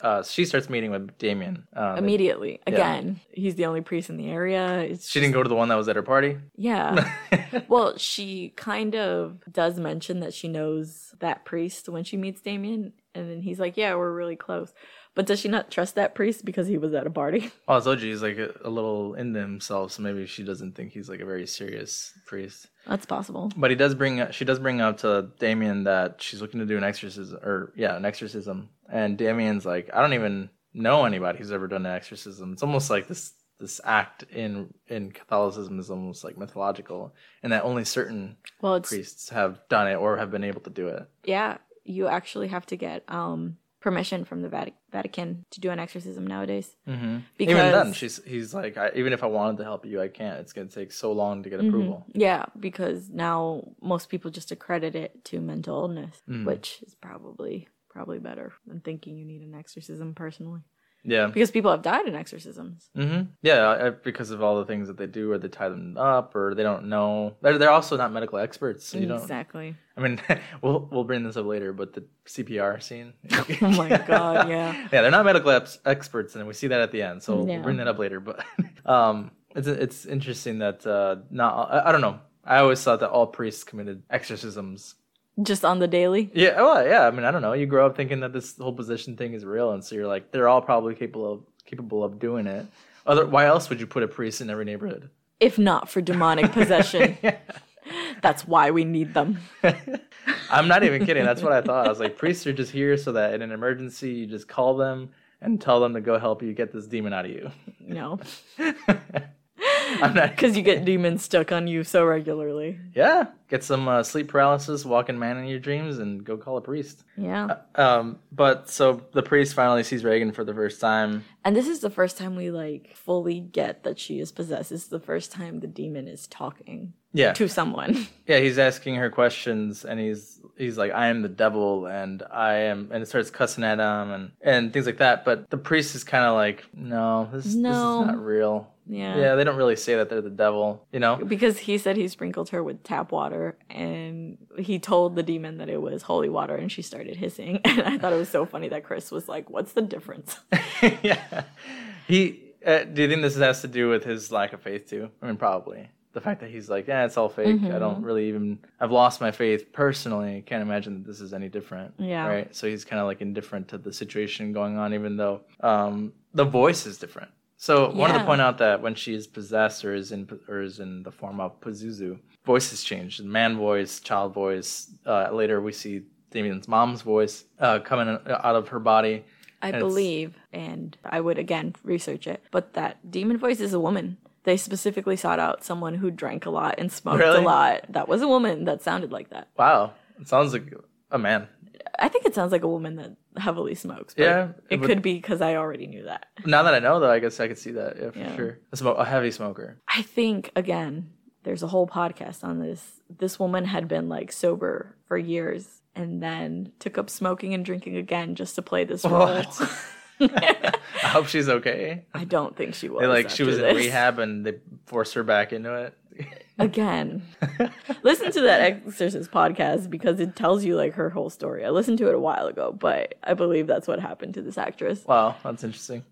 Uh, she starts meeting with Damien. Uh, Immediately, again, he's the only priest in the area. It's She didn't go to the one that was at her party. Yeah. well, she kind of does mention that she knows that priest when she meets Damien, and then he's like, "Yeah, we're really close." But does she not trust that priest because he was at a party? Well, I told you he's like a, a little into himself, so maybe she doesn't think he's like a very serious priest. That's possible. But he does bring she does bring up to Damien that she's looking to do an exorcism or yeah, an exorcism. And Damien's like, I don't even know anybody who's ever done an exorcism. It's almost like this this act in in Catholicism is almost like mythological and that only certain Well, priests have done it or have been able to do it. yeah, you actually have to get um permission from the Vatic- Vatican to do an exorcism nowadays. Mm-hmm. Because even then, she's he's like, I, even if I wanted to help you, I can't. It's gonna take so long to get approval. yeah, because now most people just accredit it to mental illness, Mm. which is probably probably better than thinking you need an exorcism personally. Yeah. Because people have died in exorcisms. hmm Yeah, because of all the things that they do, or they tie them up, or they don't know. They're, they're also not medical experts. So exactly. I mean, we'll we'll bring this up later, but the CPR scene. Oh my god, yeah. yeah, they're not medical ex- experts, and we see that at the end. So Yeah. we'll bring that up later. But um, it's it's interesting that uh, not. I, I don't know. I always thought that all priests committed exorcisms. Just on the daily. Yeah, well, yeah. I mean, I don't know. You grow up thinking that this whole position thing is real, and so you're like, they're all probably capable of capable of doing it. Other, why else would you put a priest in every neighborhood? If not for demonic possession. yeah. That's why we need them. I'm not even kidding. That's what I thought. I was like, priests are just here so that in an emergency, you just call them and tell them to go help you get this demon out of you. No. I'm not. Because you get demons stuck on you so regularly. Yeah, get some uh, sleep paralysis, walking man in your dreams, and go call a priest. Yeah. Um, but so the priest finally sees Regan for the first time. And this is the first time we like fully get that she is possessed. This is the first time the demon is talking Yeah, to someone. yeah. He's asking her questions, and he's he's like, I am the devil, and I am, and it starts cussing at him, and and things like that. But the priest is kind of like, no, this, No. this is not real. Yeah. Yeah, they don't really say that they're the devil, you know. Because he said he sprinkled her with tap water and he told the demon that it was holy water and she started hissing. And I thought it was so funny that Chris was like, What's the difference? yeah. He. Uh, do you think this has to do with his lack of faith too? I mean, probably the fact that he's like, yeah, it's all fake. I don't really even. I've lost my faith personally. Can't imagine that this is any different. Yeah. Right. So he's kind of like indifferent to the situation going on, even though um, the voice is different. So wanted to Yeah. point out that when she is possessed or is in or is in the form of Pazuzu, voices change. Man voice, child voice. Uh, later we see Damien's mom's voice uh, coming out of her body. I it's- believe, and I would again research it, but that demon voice is a woman. They specifically sought out someone who drank a lot and smoked Really? a lot. That was a woman that sounded like that. Wow, it sounds like a man. I think it sounds like a woman that heavily smokes. But Yeah, it would- could be because I already knew that. Now that I know, though, I guess I could see that. Yeah, for Yeah. sure. A, smoke, a heavy smoker. I think again, there's a whole podcast on this. This woman had been like sober for years and then took up smoking and drinking again just to play this role. I hope she's okay. I don't think she was. They, like she was in rehab and they forced her back into it. Again. Listen to that Exorcist podcast because it tells you like her whole story. I listened to it a while ago, but I believe that's what happened to this actress. wow, that's interesting.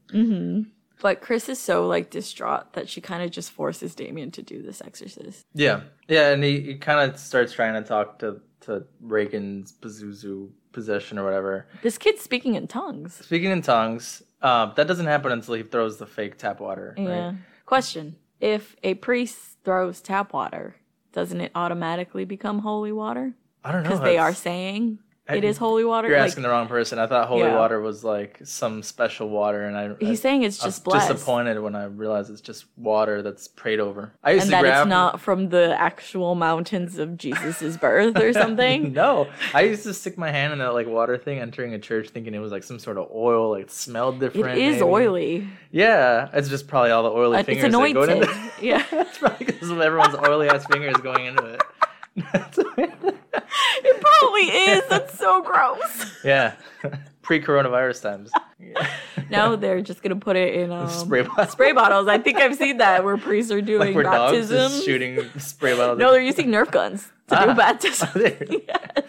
But Chris is so like distraught that she kind of just forces Damien to do this exorcist. Yeah, yeah, and he, he kind of starts trying to talk to to Regan's Pazuzu possession or whatever. This kid's speaking in tongues. Speaking in tongues, uh, that doesn't happen until he throws the fake tap water. Right? Yeah. Question: If a priest throws tap water, doesn't it automatically become holy water? I don't know. Because they are saying I- it is holy water. You're Like, asking the wrong person. I thought holy Yeah. water was like some special water, and I he's I, saying it's just blessed. disappointed when I realized it's just water that's prayed over. I used and to that grab it's not from the actual mountains of Jesus' birth or something. no, I used to stick my hand in that like water thing entering a church, thinking it was like some sort of oil, like it smelled different. It is maybe. oily. Yeah, it's just probably all the oily Uh, It's fingers that go anointed. into it. Yeah. it's probably because of everyone's oily ass fingers going into it. It probably is. That's so gross. yeah, pre-coronavirus times. Now they're just gonna put it in um, Spray bottle. spray bottles. I think I've seen that where priests are doing like where is shooting spray bottles. No, they're using Nerf guns to Ah. do baptism. Yes.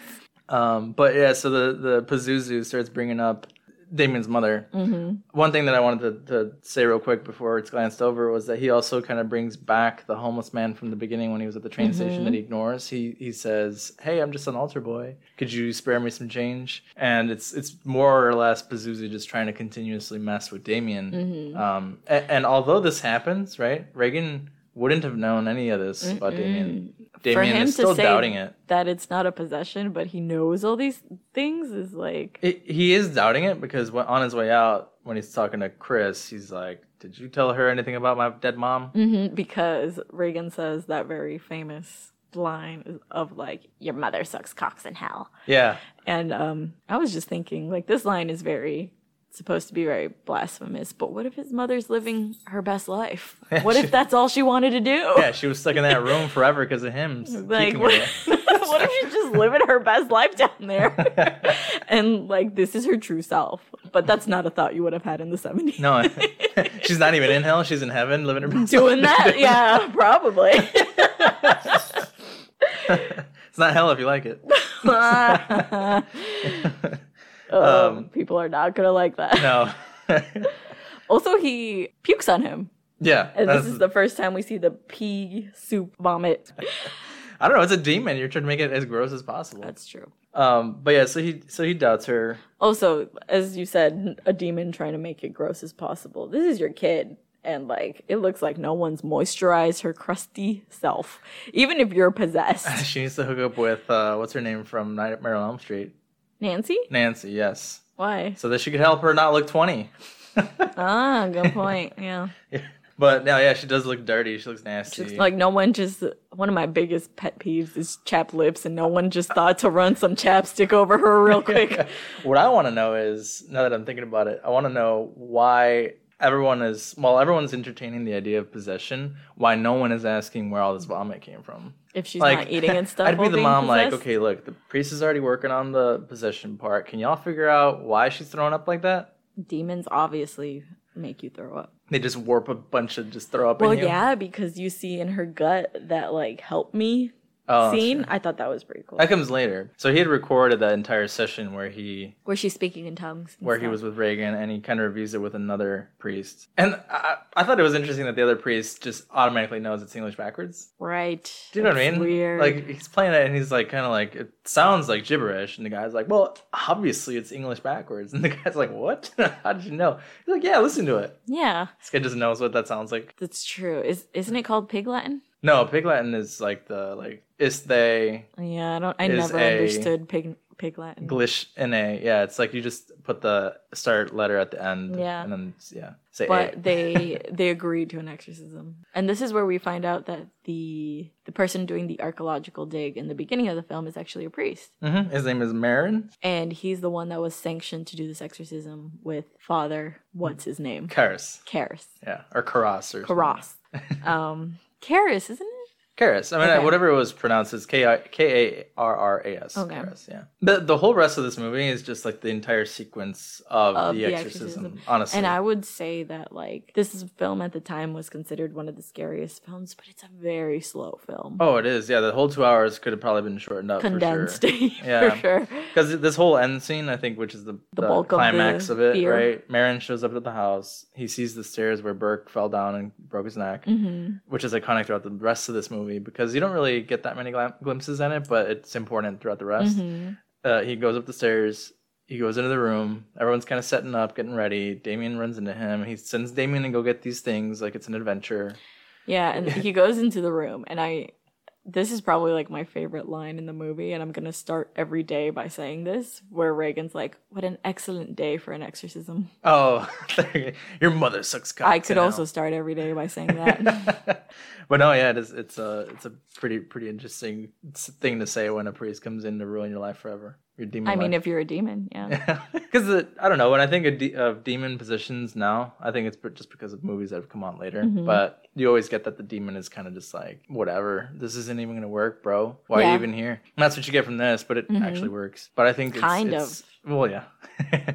Um, but yeah, so the the Pazuzu starts bringing up Damien's mother. Mm-hmm. One thing that I wanted to, to say real quick before it's glanced over was that he also kind of brings back the homeless man from the beginning when he was at the train station that he ignores. He he says, "Hey, I'm just an altar boy. Could you spare me some change?" And it's it's more or less Pazuzu just trying to continuously mess with Damien. Um, and, and although this happens, right, Regan wouldn't have known any of this about Damien. Damien him is to still say- doubting it. That it's not a possession, but he knows all these things is like It, he is doubting it because when, on his way out, when he's talking to Chris, he's like, "Did you tell her anything about my dead mom?" Mhm, because Regan says that very famous line of like your mother sucks cocks in hell. Yeah, And um, I was just thinking, like, this line is very supposed to be very blasphemous, but what if his mother's living her best life? Yeah, What she- if that's all she wanted to do? yeah. She was stuck in that room forever because of him. Like, what, what if she's just living her best life down there? and, like, this is her true self. But that's not a thought you would have had in the 70s. No, she's not even in hell. She's in heaven, living her best Doing life. that? Yeah, probably. it's not hell if you like it. Um, people are not to like that. No. Also, he pukes on him. yeah, And this is the first time we see the pea soup vomit. I don't know. It's a demon. You're trying to make it as gross as possible. That's true. Um, but yeah, so he so he doubts her. Also, as you said, a demon trying to make it gross as possible. This is your kid. And like, it looks like no one's moisturized her crusty self. Even if you're possessed. She needs to hook up with uh, what's her name from Nightmare on Elm Street, Nancy? Nancy. Yes, Why? so that she could help her not look twenty. Ah, good point. Yeah. But now, yeah, she does look dirty. She looks nasty. Like no one just, one of my biggest pet peeves is chapped lips, and no one just thought to run some chapstick over her real quick. what I want to know is, now that I'm thinking about it, I want to know why everyone is while everyone's entertaining the idea of possession. Why no one is asking where all this vomit came from? If she's not eating and stuff. I'd be the mom, like, okay, look, the priest is already working on the possession part. Can y'all figure out why she's throwing up like that? demons obviously make you throw up. They just warp a bunch of just throw up. Well, in you. yeah, because you see in her gut that like help me Oh, scene. sure. I thought that was pretty cool. That comes later. So he had recorded that entire session where he Where she's speaking in tongues. and where he was with Regan and he kind of reviews it with another priest. And I, I thought it was interesting that the other priest just automatically knows it's English backwards. right. Do you know what I mean? Weird. Like he's playing it and he's like kind of like it sounds like gibberish, and the guy's like, "Well, obviously it's English backwards," and the guy's like, "What? How did you know?" He's like, "Yeah, listen to it." yeah, This guy just knows what that sounds like. that's true. Is isn't it called Pig Latin? No, Pig Latin is like the like is they Yeah, I don't. I never understood Pig Pig Latin. glish in a yeah. It's like you just put the start letter at the end. Yeah. and then yeah, say but a. they they agreed to an exorcism and this is where we find out that the the person doing the archaeological dig in the beginning of the film is actually a priest Mhm. His name is Merrin and he's the one that was sanctioned to do this exorcism with father what's his name Karis. Karis Yeah, or Karras or. Karras um Karis isn't Karis. I mean, Okay. whatever it was pronounced as K I K A R R A S. Okay. Karis, yeah. The the whole rest of this movie is just like the entire sequence of, Of the, The exorcism, Exorcism. Honestly, and I would say that like this is- film at the time was considered one of the scariest films but it's a very slow film oh, it is. Yeah, the whole two hours could have probably been shortened up condensed for sure. for sure Because this whole end scene, I think, which is the, The bulk of climax the of, it, fear. right? Merrin shows up at the house. He sees the stairs where Burke fell down and broke his neck, hmm which is iconic throughout the rest of this movie because you don't really get that many glam- glimpses in it, but it's important throughout the rest. hmm uh, he goes up the stairs. He goes into the room. Everyone's kind of setting up, getting ready. Damien runs into him. He sends Damien to go get these things, like it's an adventure. Yeah, and he goes into the room, and I. This is probably like my favorite line in the movie, and I'm gonna start every day by saying this, where Regan's like, "What an excellent day for an exorcism." Oh, your mother sucks cock. I could also start every day by saying that. but no, yeah, it is. It's a it's a pretty pretty interesting thing to say when a priest comes in to ruin your life forever. Your demon. I mean, if you're a demon, yeah. because I don't know when I think of, de- of demon positions now, I think it's just because of movies that have come out later. Mhm. But you always get that the demon is kind of just like whatever. This isn't even gonna work, bro. Why are you even here? And that's what you get from this, but it Mhm. actually works. But I think it's, Kind it's- Well, yeah.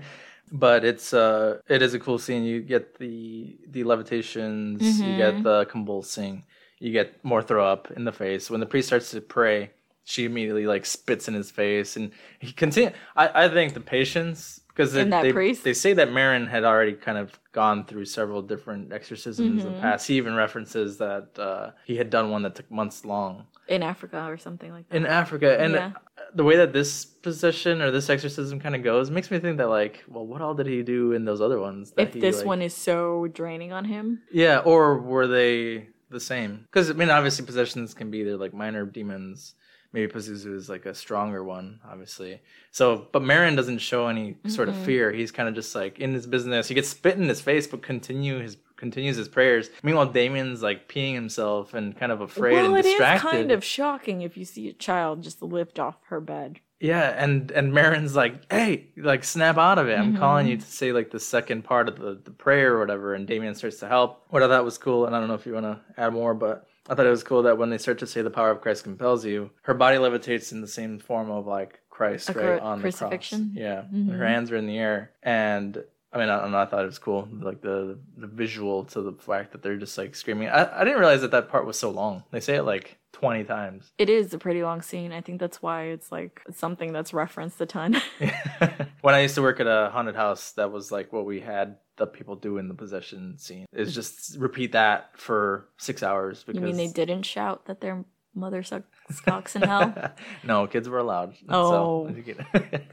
But it's uh, it is a cool scene. You get the the levitations, you Mhm. get the convulsing, you get more throw up in the face. When the priest starts to pray, she immediately like spits in his face, and he continue. I, I think the patience because that they they say that Merrin had already kind of gone through several different exorcisms in the Mhm. past. He even references that uh, he had done one that took months long In Africa or something like that. in Africa, and Yeah. the way that this position or this exorcism kind of goes makes me think that like, well, what all did he do in those other ones? That if he, this like- one is so draining on him, yeah, or were they the same? Because I mean, obviously, possessions can be either like minor demons. Maybe Pazuzu is like a stronger one, obviously. So, but Merrin doesn't show any sort of Mhm. fear. He's kind of just like in his business. He gets spit in his face, but continue his continues his prayers. Meanwhile, Damien's like peeing himself and kind of afraid well, and it is kind of shocking if you see a child just lift off her bed. Yeah, and and Merrin's like, "Hey, like snap out of it! I'm Mhm. calling you to say like the second part of the, the prayer or whatever." And Damien starts to help. What I thought was cool, and I don't know if you want to add more, but I thought it was cool that when they start to say the power of Christ compels you, her body levitates in the same form of like Christ, A right cru- on the cross. Yeah, Mhm. her hands are in the air, and I mean, I. I thought it was cool, like the the visual to the fact that they're just like screaming. I, I didn't realize that that part was so long. They say it like twenty times. It is a pretty long scene. I think that's why it's like something that's referenced a ton. when I used to work at a haunted house, that was like what we had the people do in the possession scene. Is just repeat that for six hours. Because you mean they didn't shout that their mother sucks cocks in hell? no, kids were allowed. Oh. So, you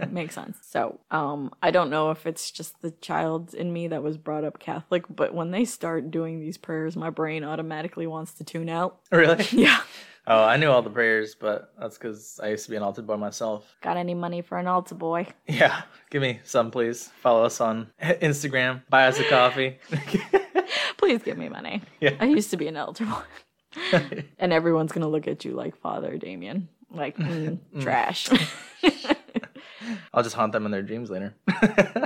Makes sense. So, um, I don't know if it's just the child in me that was brought up Catholic, but when they start doing these prayers, my brain automatically wants to tune out. really? Yeah. Oh, I knew all the prayers, but that's because I used to be an altar boy myself. Got any money for an altar boy? Yeah, give me some, please. Follow us on Instagram. Buy us a coffee. Please give me money. Yeah. I used to be an altar boy. and everyone's gonna look at you like Father Damien. Like, mm, trash. I'll just haunt them in their dreams later.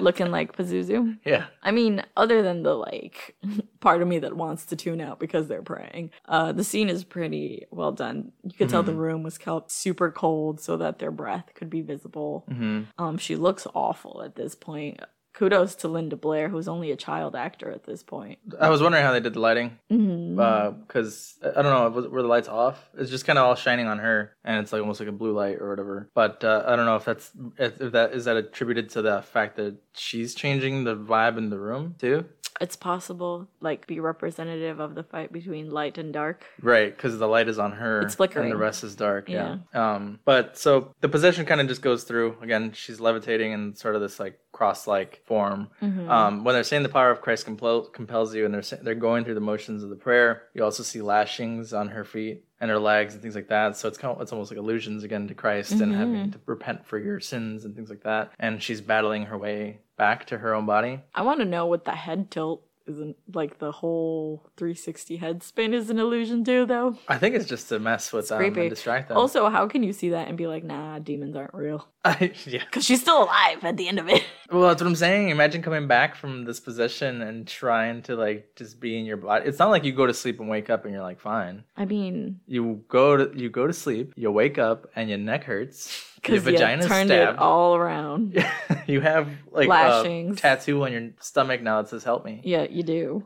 looking like Pazuzu. yeah. I mean, other than the like part of me that wants to tune out because they're praying, uh, the scene is pretty well done. You could tell the room was kept super cold so that their breath could be visible. hmm Um, she looks awful at this point. Kudos to Linda Blair, who's only a child actor at this point. I was wondering how they did the lighting. Because I don't know, was, were the lights off? It's just kind of all shining on her, and it's like almost like a blue light or whatever. But uh, I don't know if that's if that is that attributed to the fact that she's changing the vibe in the room too. It's possible, like, be representative of the fight between light and dark. Right, because the light is on her, It's flickering. and the rest is dark. Yeah. Um. But so the possession kind of just goes through again. She's levitating in sort of this like cross-like form. Mhm. Um, when they're saying the power of Christ compel- compels you, and they're they're going through the motions of the prayer, you also see lashings on her feet and her legs and things like that. So it's kind of, it's almost like allusions again to Christ and having to repent for your sins and things like that. And she's battling her way back to her own body. I want to know what the head tilt isn't like the whole 360 head spin is an illusion too, though. I think it's just to mess with them creepy. and distract them. Also, how can you see that and be like, nah, demons aren't real? I, yeah. Because she's still alive at the end of it. Well, that's what I'm saying. Imagine coming back from this position and trying to like just be in your body. It's not like you go to sleep and wake up and you're like fine. I mean, You go to you go to sleep, you wake up and your neck hurts. Your because you turned stabbed. it all around. you have like Lashings. a tattoo on your stomach now that says "Help me." Yeah, you do.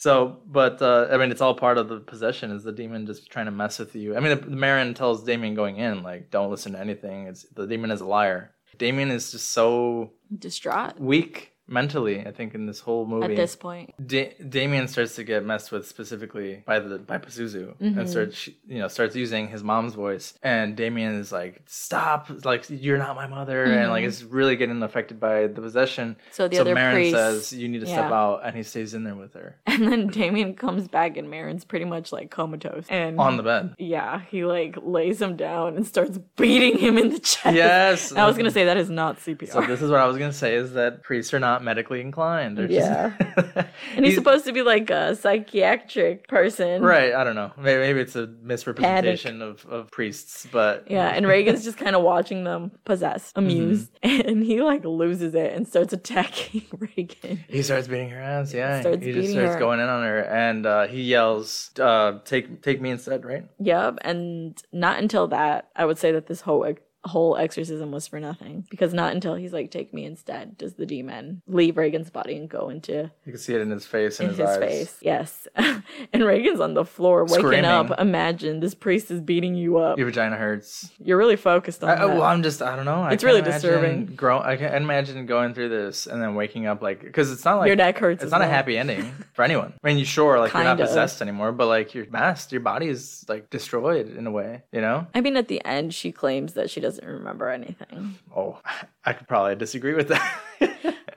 So, but uh, I mean, it's all part of the possession. Is the demon just trying to mess with you? I mean, the, the Merrin tells Damien going in like, "Don't listen to anything." It's the demon is a liar. Damien is just so Distraught weak mentally. I think in this whole movie. at this point. Da- Damien starts to get messed with specifically by the by Pazuzu and mm-hmm. starts you know starts using his mom's voice and Damien is like stop like you're not my mother and like mm-hmm. it's really getting affected by the possession So the so other Merrin priest- says you need to step out and he stays in there with her And then Damien comes back and Merrin's pretty much like comatose. And on the bed yeah, he like lays him down and starts beating him in the chest. yes I was gonna say that is not CPR. so this is what I was gonna say is that priests are not medically inclined They're just- Yeah. and he's, supposed to be like a psychiatric person. right I don't know maybe, maybe it's a misrepresentation of, of priests but Yeah, and Regan's just kind of watching them possessed, amused, Mm-hmm. and he like loses it and starts attacking Regan. He starts beating her ass. Yeah, Starts he just starts her. going in on her, and uh, he yells, uh, "Take, take me instead!" Right? Yep, and not until that, I would say that this whole whole exorcism was for nothing because not until he's like, "Take me instead," does the demon leave Regan's body and go into You can see it in his face and in his, his eyes. face. Yes, and Regan's on the floor waking Screaming. up. Imagine this priest is beating you up. Your vagina hurts. You're really focused on I, oh, that. well, I'm just, I don't know. I It's really disturbing. Grow, I can't imagine going through this and then waking up like, because it's not like Your neck hurts. It's not a happy ending for anyone. I mean, you sure, like you're not Kinda. possessed anymore, but like you're. Your body is like destroyed in a way. You know? I mean, at the end, she claims that she doesn't remember anything. Oh, I could probably disagree with that.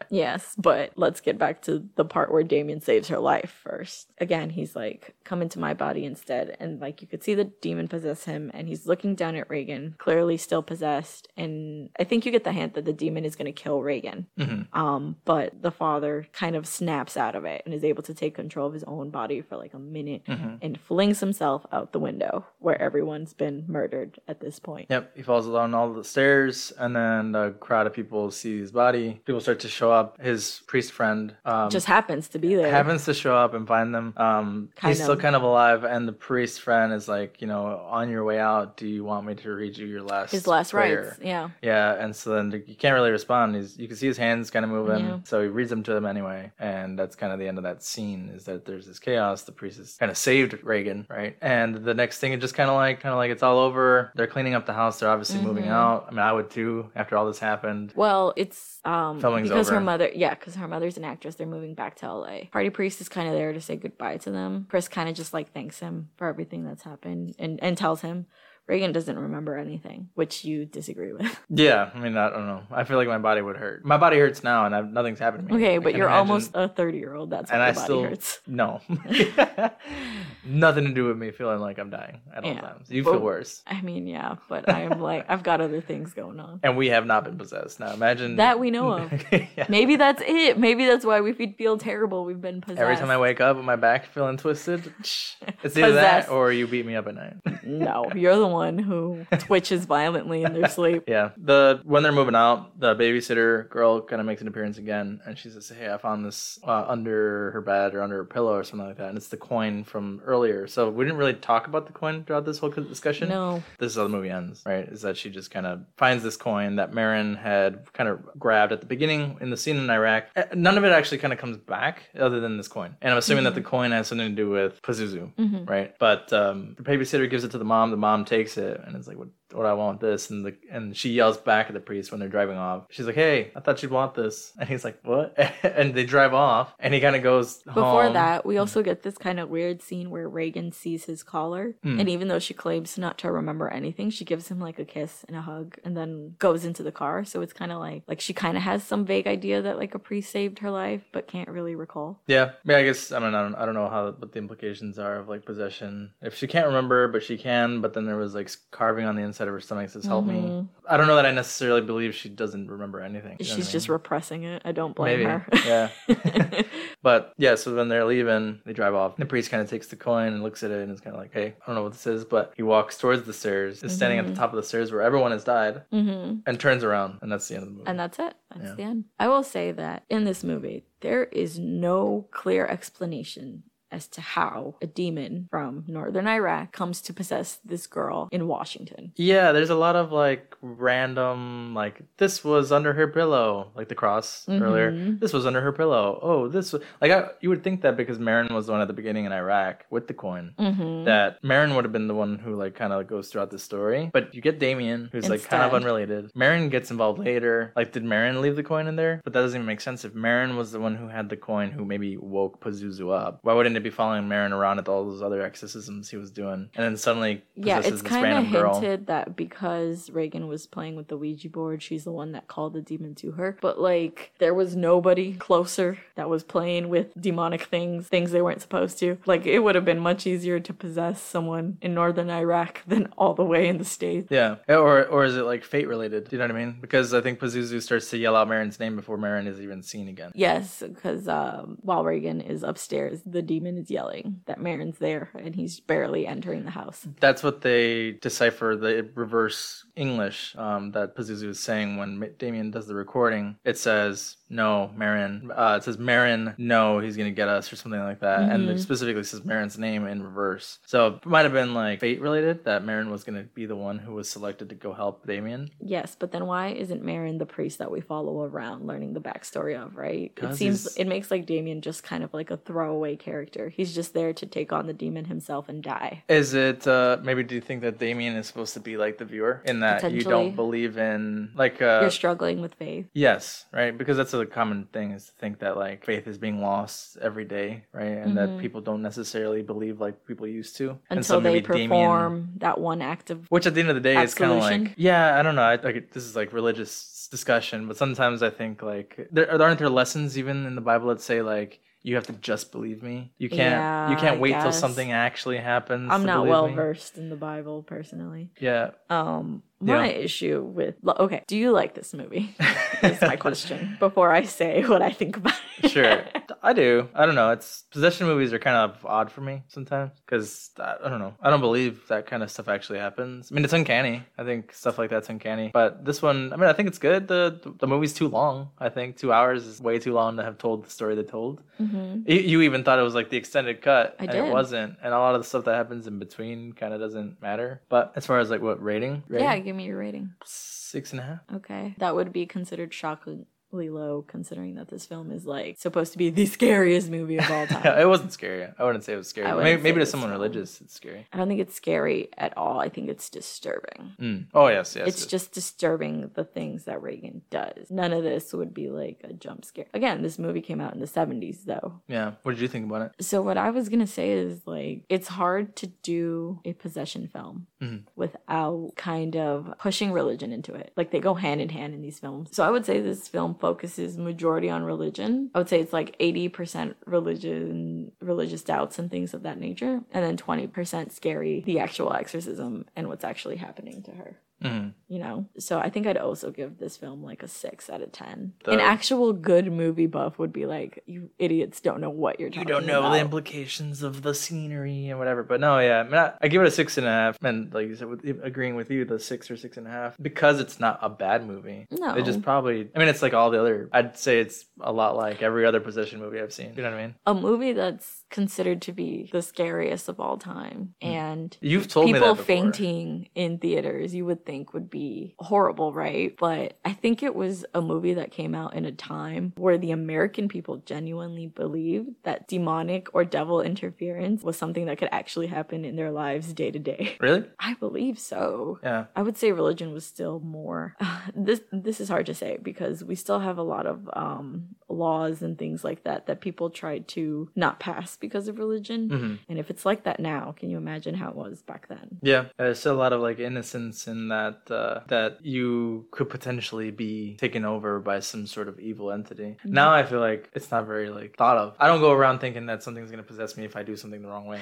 Yes, but let's get back to the part where Damien saves her life first. Again, he's like, come into my body instead. And like, you could see the demon possess him, and he's looking down at Regan, clearly still possessed. And I think you get the hint that the demon is going to kill Regan. Mm-hmm. Um, but the father kind of snaps out of it and is able to take control of his own body for like a minute Mm-hmm. and flings himself out the window where everyone's been murdered at this point. Yep, he falls down all the stairs, and then a crowd of people see his body. People start to show up. His priest friend um, Just happens to be there. happens to show up and find them. Um, he's still kind of alive, and the priest friend is like, you know, on your way out, do you want me to read you your last his last prayer? rites. Yeah. Yeah, and so then you can't really respond. He's you can see his hands kind of moving, Yeah. so he reads them to them anyway, and that's kind of the end of that scene. Is that there's this chaos. The priest has kind of saved Regan, right? And the next thing, it just kind of like kind of like it's all over. They're cleaning up the house. They're obviously moving Mm-hmm. out. I mean, I would too after all this happened. Well, it's um Filming's because her mother, yeah, because her mother's an actress. They're moving back to LA. Party priest is kind of there to say goodbye to them. Chris kind of just like thanks him for everything that's happened and and tells him Regan doesn't remember anything, which you disagree with. Yeah, I mean, I don't know. I feel like my body would hurt. My body hurts now, and I've, nothing's happened to me. Okay, I but you're imagine- almost a 30 year old. That's why and your I body still hurts. no, nothing to do with me feeling like I'm dying at all times. You But- feel worse, I mean, yeah, but I'm like I've got other things going on. and we have not been possessed. Now imagine That we know of. Yeah. Maybe that's it. Maybe that's why we feel terrible. We've been possessed. Every time I wake up with my back feeling twisted, it's either that Possessed. or you beat me up at night. No, you're the one who twitches violently in their sleep. Yeah. The when they're moving out, the babysitter girl kind of makes an appearance again, and she says, "Hey, I found this uh, under her bed or under her pillow or something like that, and it's the coin from earlier." So we didn't really talk about the coin throughout this whole discussion. No. This is how the movie ends, right? Is that she just kind of finds this coin that Merrin had kind of grabbed at the beginning in the scene in Iraq. Uh, None of it actually kind of comes back other than this coin, and I'm assuming that the coin has something to do with Pazuzu, right? But um, the babysitter gives it to the mom. The mom takes it and is like, "What? What I want this?" And the and she yells back at the priest when they're driving off. She's like, "Hey, I thought you'd want this," and he's like, "What?" and they drive off, and he kind of goes Before home. that, we also get this kind of weird scene where Regan sees his collar, Hmm. and even though she claims not to remember anything, she gives him like a kiss and a hug, and then goes into the car. So it's kind of like like she kind of has some vague idea that like a priest saved her life, but can't really recall. Yeah, yeah. I guess I mean I don't, I don't know how what the implications are of like possession. If she can't remember, but she can, but then there was like carving on the inside of her stomach says "Help me." I don't know that I necessarily believe she doesn't remember anything. you know what I Mm-hmm. She's just mean? repressing it. I don't blame maybe, her. yeah. but yeah, so when they're leaving, they drive off. The priest kind of takes the coin and looks at it and is kind of like, "Hey, I don't know what this is," but he walks towards the stairs, is standing at the top of the stairs where everyone has died, hmm and turns around, and that's the end of the movie. And that's it. That's Yeah. the end. I will say that in this movie, there is no clear explanation as to how a demon from northern Iraq comes to possess this girl in Washington. Yeah, there's a lot of like random like this was under her pillow, like the cross earlier. Mhm. This was under her pillow. Oh, this was like I, you would think that because Merrin was the one at the beginning in Iraq with the coin. Mm-hmm. That Merrin would have been the one who like kind of goes throughout the story, but you get Damien, who's like kind of unrelated. Merrin gets involved later. Like, did Merrin leave the coin in there? But that doesn't even make sense. If Merrin was the one who had the coin, who maybe woke Pazuzu up, why wouldn't it be following Merrin around at all those other exorcisms he was doing, and then suddenly Yeah, it's kind of random girl? hinted that because Regan was playing with the Ouija board, she's the one that called the demon to her. But like, there was nobody closer that was playing with demonic things, things they weren't supposed to. Like, it would have been much easier to possess someone in northern Iraq than all the way in the States. Yeah, or or is it like fate related? Do you know what I mean? Because I think Pazuzu starts to yell out Merrin's name before Merrin is even seen again. Yes, because um, while Regan is upstairs, the demon is yelling that Merrin's there and he's barely entering the house. That's what they decipher the reverse English um, that Pazuzu is saying when Damien does the recording. It says no, Merrin. Uh, it says Merrin, no, he's gonna get us or something like that, and it specifically says Merrin's name in reverse. So it might have been like fate related that Merrin was gonna be the one who was selected to go help Damien. Yes, but then why isn't Merrin the priest that we follow around learning the backstory of, right? It seems he's- it makes like Damien just kind of like a throwaway character. He's just there to take on the demon himself and die. Is it uh maybe do you think that Damien is supposed to be like the viewer in that you don't believe in like uh You're struggling with faith. yes, right? Because that's a common thing is to think that like faith is being lost every day, right? And that people don't necessarily believe like people used to. and so Mm-hmm. Until they perform that one act of which at the end of the day is kind of like yeah, I don't know. I, like this is like religious discussion, but sometimes I think like there aren't there lessons even in the Bible that say like you have to just believe me. You can't you can't I wait till something actually happens. I'm not well me. versed in the Bible personally. Yeah. Um my Yeah. issue with okay, do you like this movie? Is my question before I say what I think about it. sure. I do. I don't know. It's possession movies are kind of odd for me sometimes because I, I don't know. I don't believe that kind of stuff actually happens. I mean it's uncanny. I think stuff like that's uncanny. But this one i mean i think it's good. The the movie's too long i think. Two hours is way too long to have told the story they told. Mhm. you, you even thought it was like the extended cut I and did. it wasn't. And a lot of the stuff that happens in between kind of doesn't matter. But as far as like what rating, rating? Yeah, give me your rating. six and a half Okay. That would be considered shockingly low considering that this film is like supposed to be the scariest movie of all time. it wasn't scary i wouldn't say it was scary maybe, maybe to someone so. religious it's scary I don't think it's scary at all. I think it's disturbing. Mm. oh yes yes it's yes. just disturbing the things that Regan does. None of this would be like a jump scare. Again, this movie came out in the 70s though. Yeah. What did you think about it? So what I was gonna say is like it's hard to do a possession film Mhm. without kind of pushing religion into it. Like they go hand in hand in these films. So I would say this film focuses majority on religion. I would say it's like eighty percent religion, religious doubts and things of that nature, and then twenty percent scary, the actual exorcism and what's actually happening to her. Hmm You know. So I think I'd also give this film like a six out of ten. The- An actual good movie buff would be like, you idiots don't know what you're doing. you don't know about. the implications of the scenery and whatever. But no, yeah, I, mean, I, I give it a six and a half. And like you said, with, agreeing with you, the six or six and a half because it's not a bad movie. No. it just probably. I mean, it's like all the other. I'd say it's a lot like every other possession movie I've seen. You know what I mean? a movie that's considered to be the scariest of all time Hmm. and You've told me people fainting in theaters you would think would be horrible right but i think it was a movie that came out in a time where the american people genuinely believed that demonic or devil interference was something that could actually happen in their lives day to day Really? i believe so Yeah. I would say religion was still more. this this is hard to say because we still have a lot of um, laws and things like that that people tried to not pass because of religion. hmm And if it's like that now, can you imagine how it was back then? Yeah, there's still a lot of like innocence in that uh, that you could potentially be taken over by some sort of evil entity. Now I feel like it's not very like thought of. I don't go around thinking that something's gonna possess me if I do something the wrong way.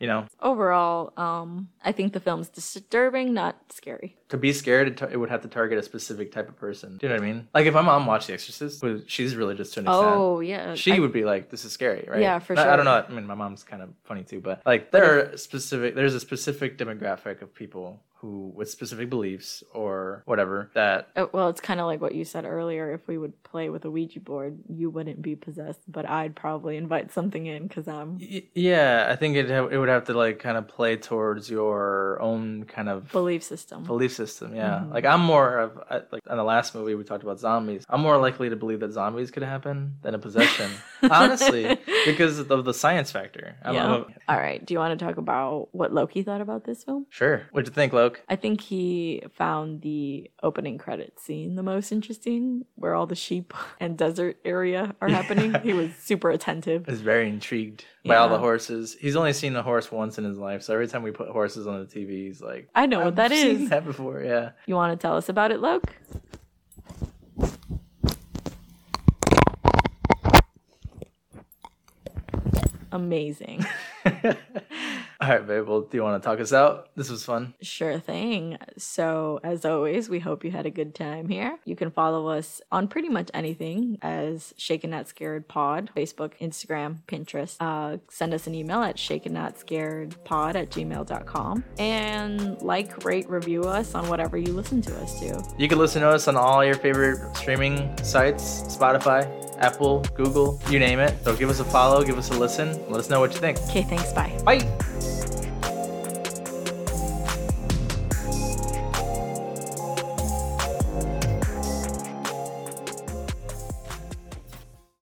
You know, Overall, um, I think the film's disturbing, not scary. to be scared, it, it would have to target a specific type of person. Do you know what I mean? Like if my mom watched The Exorcist, she's religious to an extent. Oh yeah, she I- would be like, "This is scary," right? Yeah, for I- I don't know. I mean, my mom's kind of funny too, but like there are specific. There's a specific demographic of people who, with specific beliefs or whatever, that Uh, well, it's kind of like what you said earlier. If we would play with a Ouija board, you wouldn't be possessed, but I'd probably invite something in because I'm Y- Yeah, I think it ha- it would have to like kind of play towards your own kind of belief system. belief system. Yeah, Mhm. like I'm more of like in the last movie we talked about zombies. I'm more likely to believe that zombies could happen than a possession, honestly, because of the science factor. I'm, yeah. I'm a- All right. Do you want to talk about what Loki thought about this film? sure. What'd you think, Loke? I think he found the opening credit scene the most interesting, where all the sheep and desert area are happening. he was super attentive. Is very intrigued by all the horses. He's only seen a horse once in his life, so every time we put horses on the TV, he's like, I know what that is. "I've that seen is. That before, yeah. You want to tell us about it, Loke? Amazing. all right, babe. Well, do you want to talk us out? This was fun. Sure thing. So, as always, we hope you had a good time here. You can follow us on pretty much anything as Shaken Not Scared Pod, Facebook, Instagram, Pinterest. Uh, send us an email at shaken not scared pod at gmail.com and like, rate, review us on whatever you listen to us to. You can listen to us on all your favorite streaming sites Spotify, Apple, Google, you name it. So give us a follow, give us a listen, let us know what you think. Okay, thanks. Bye. Bye.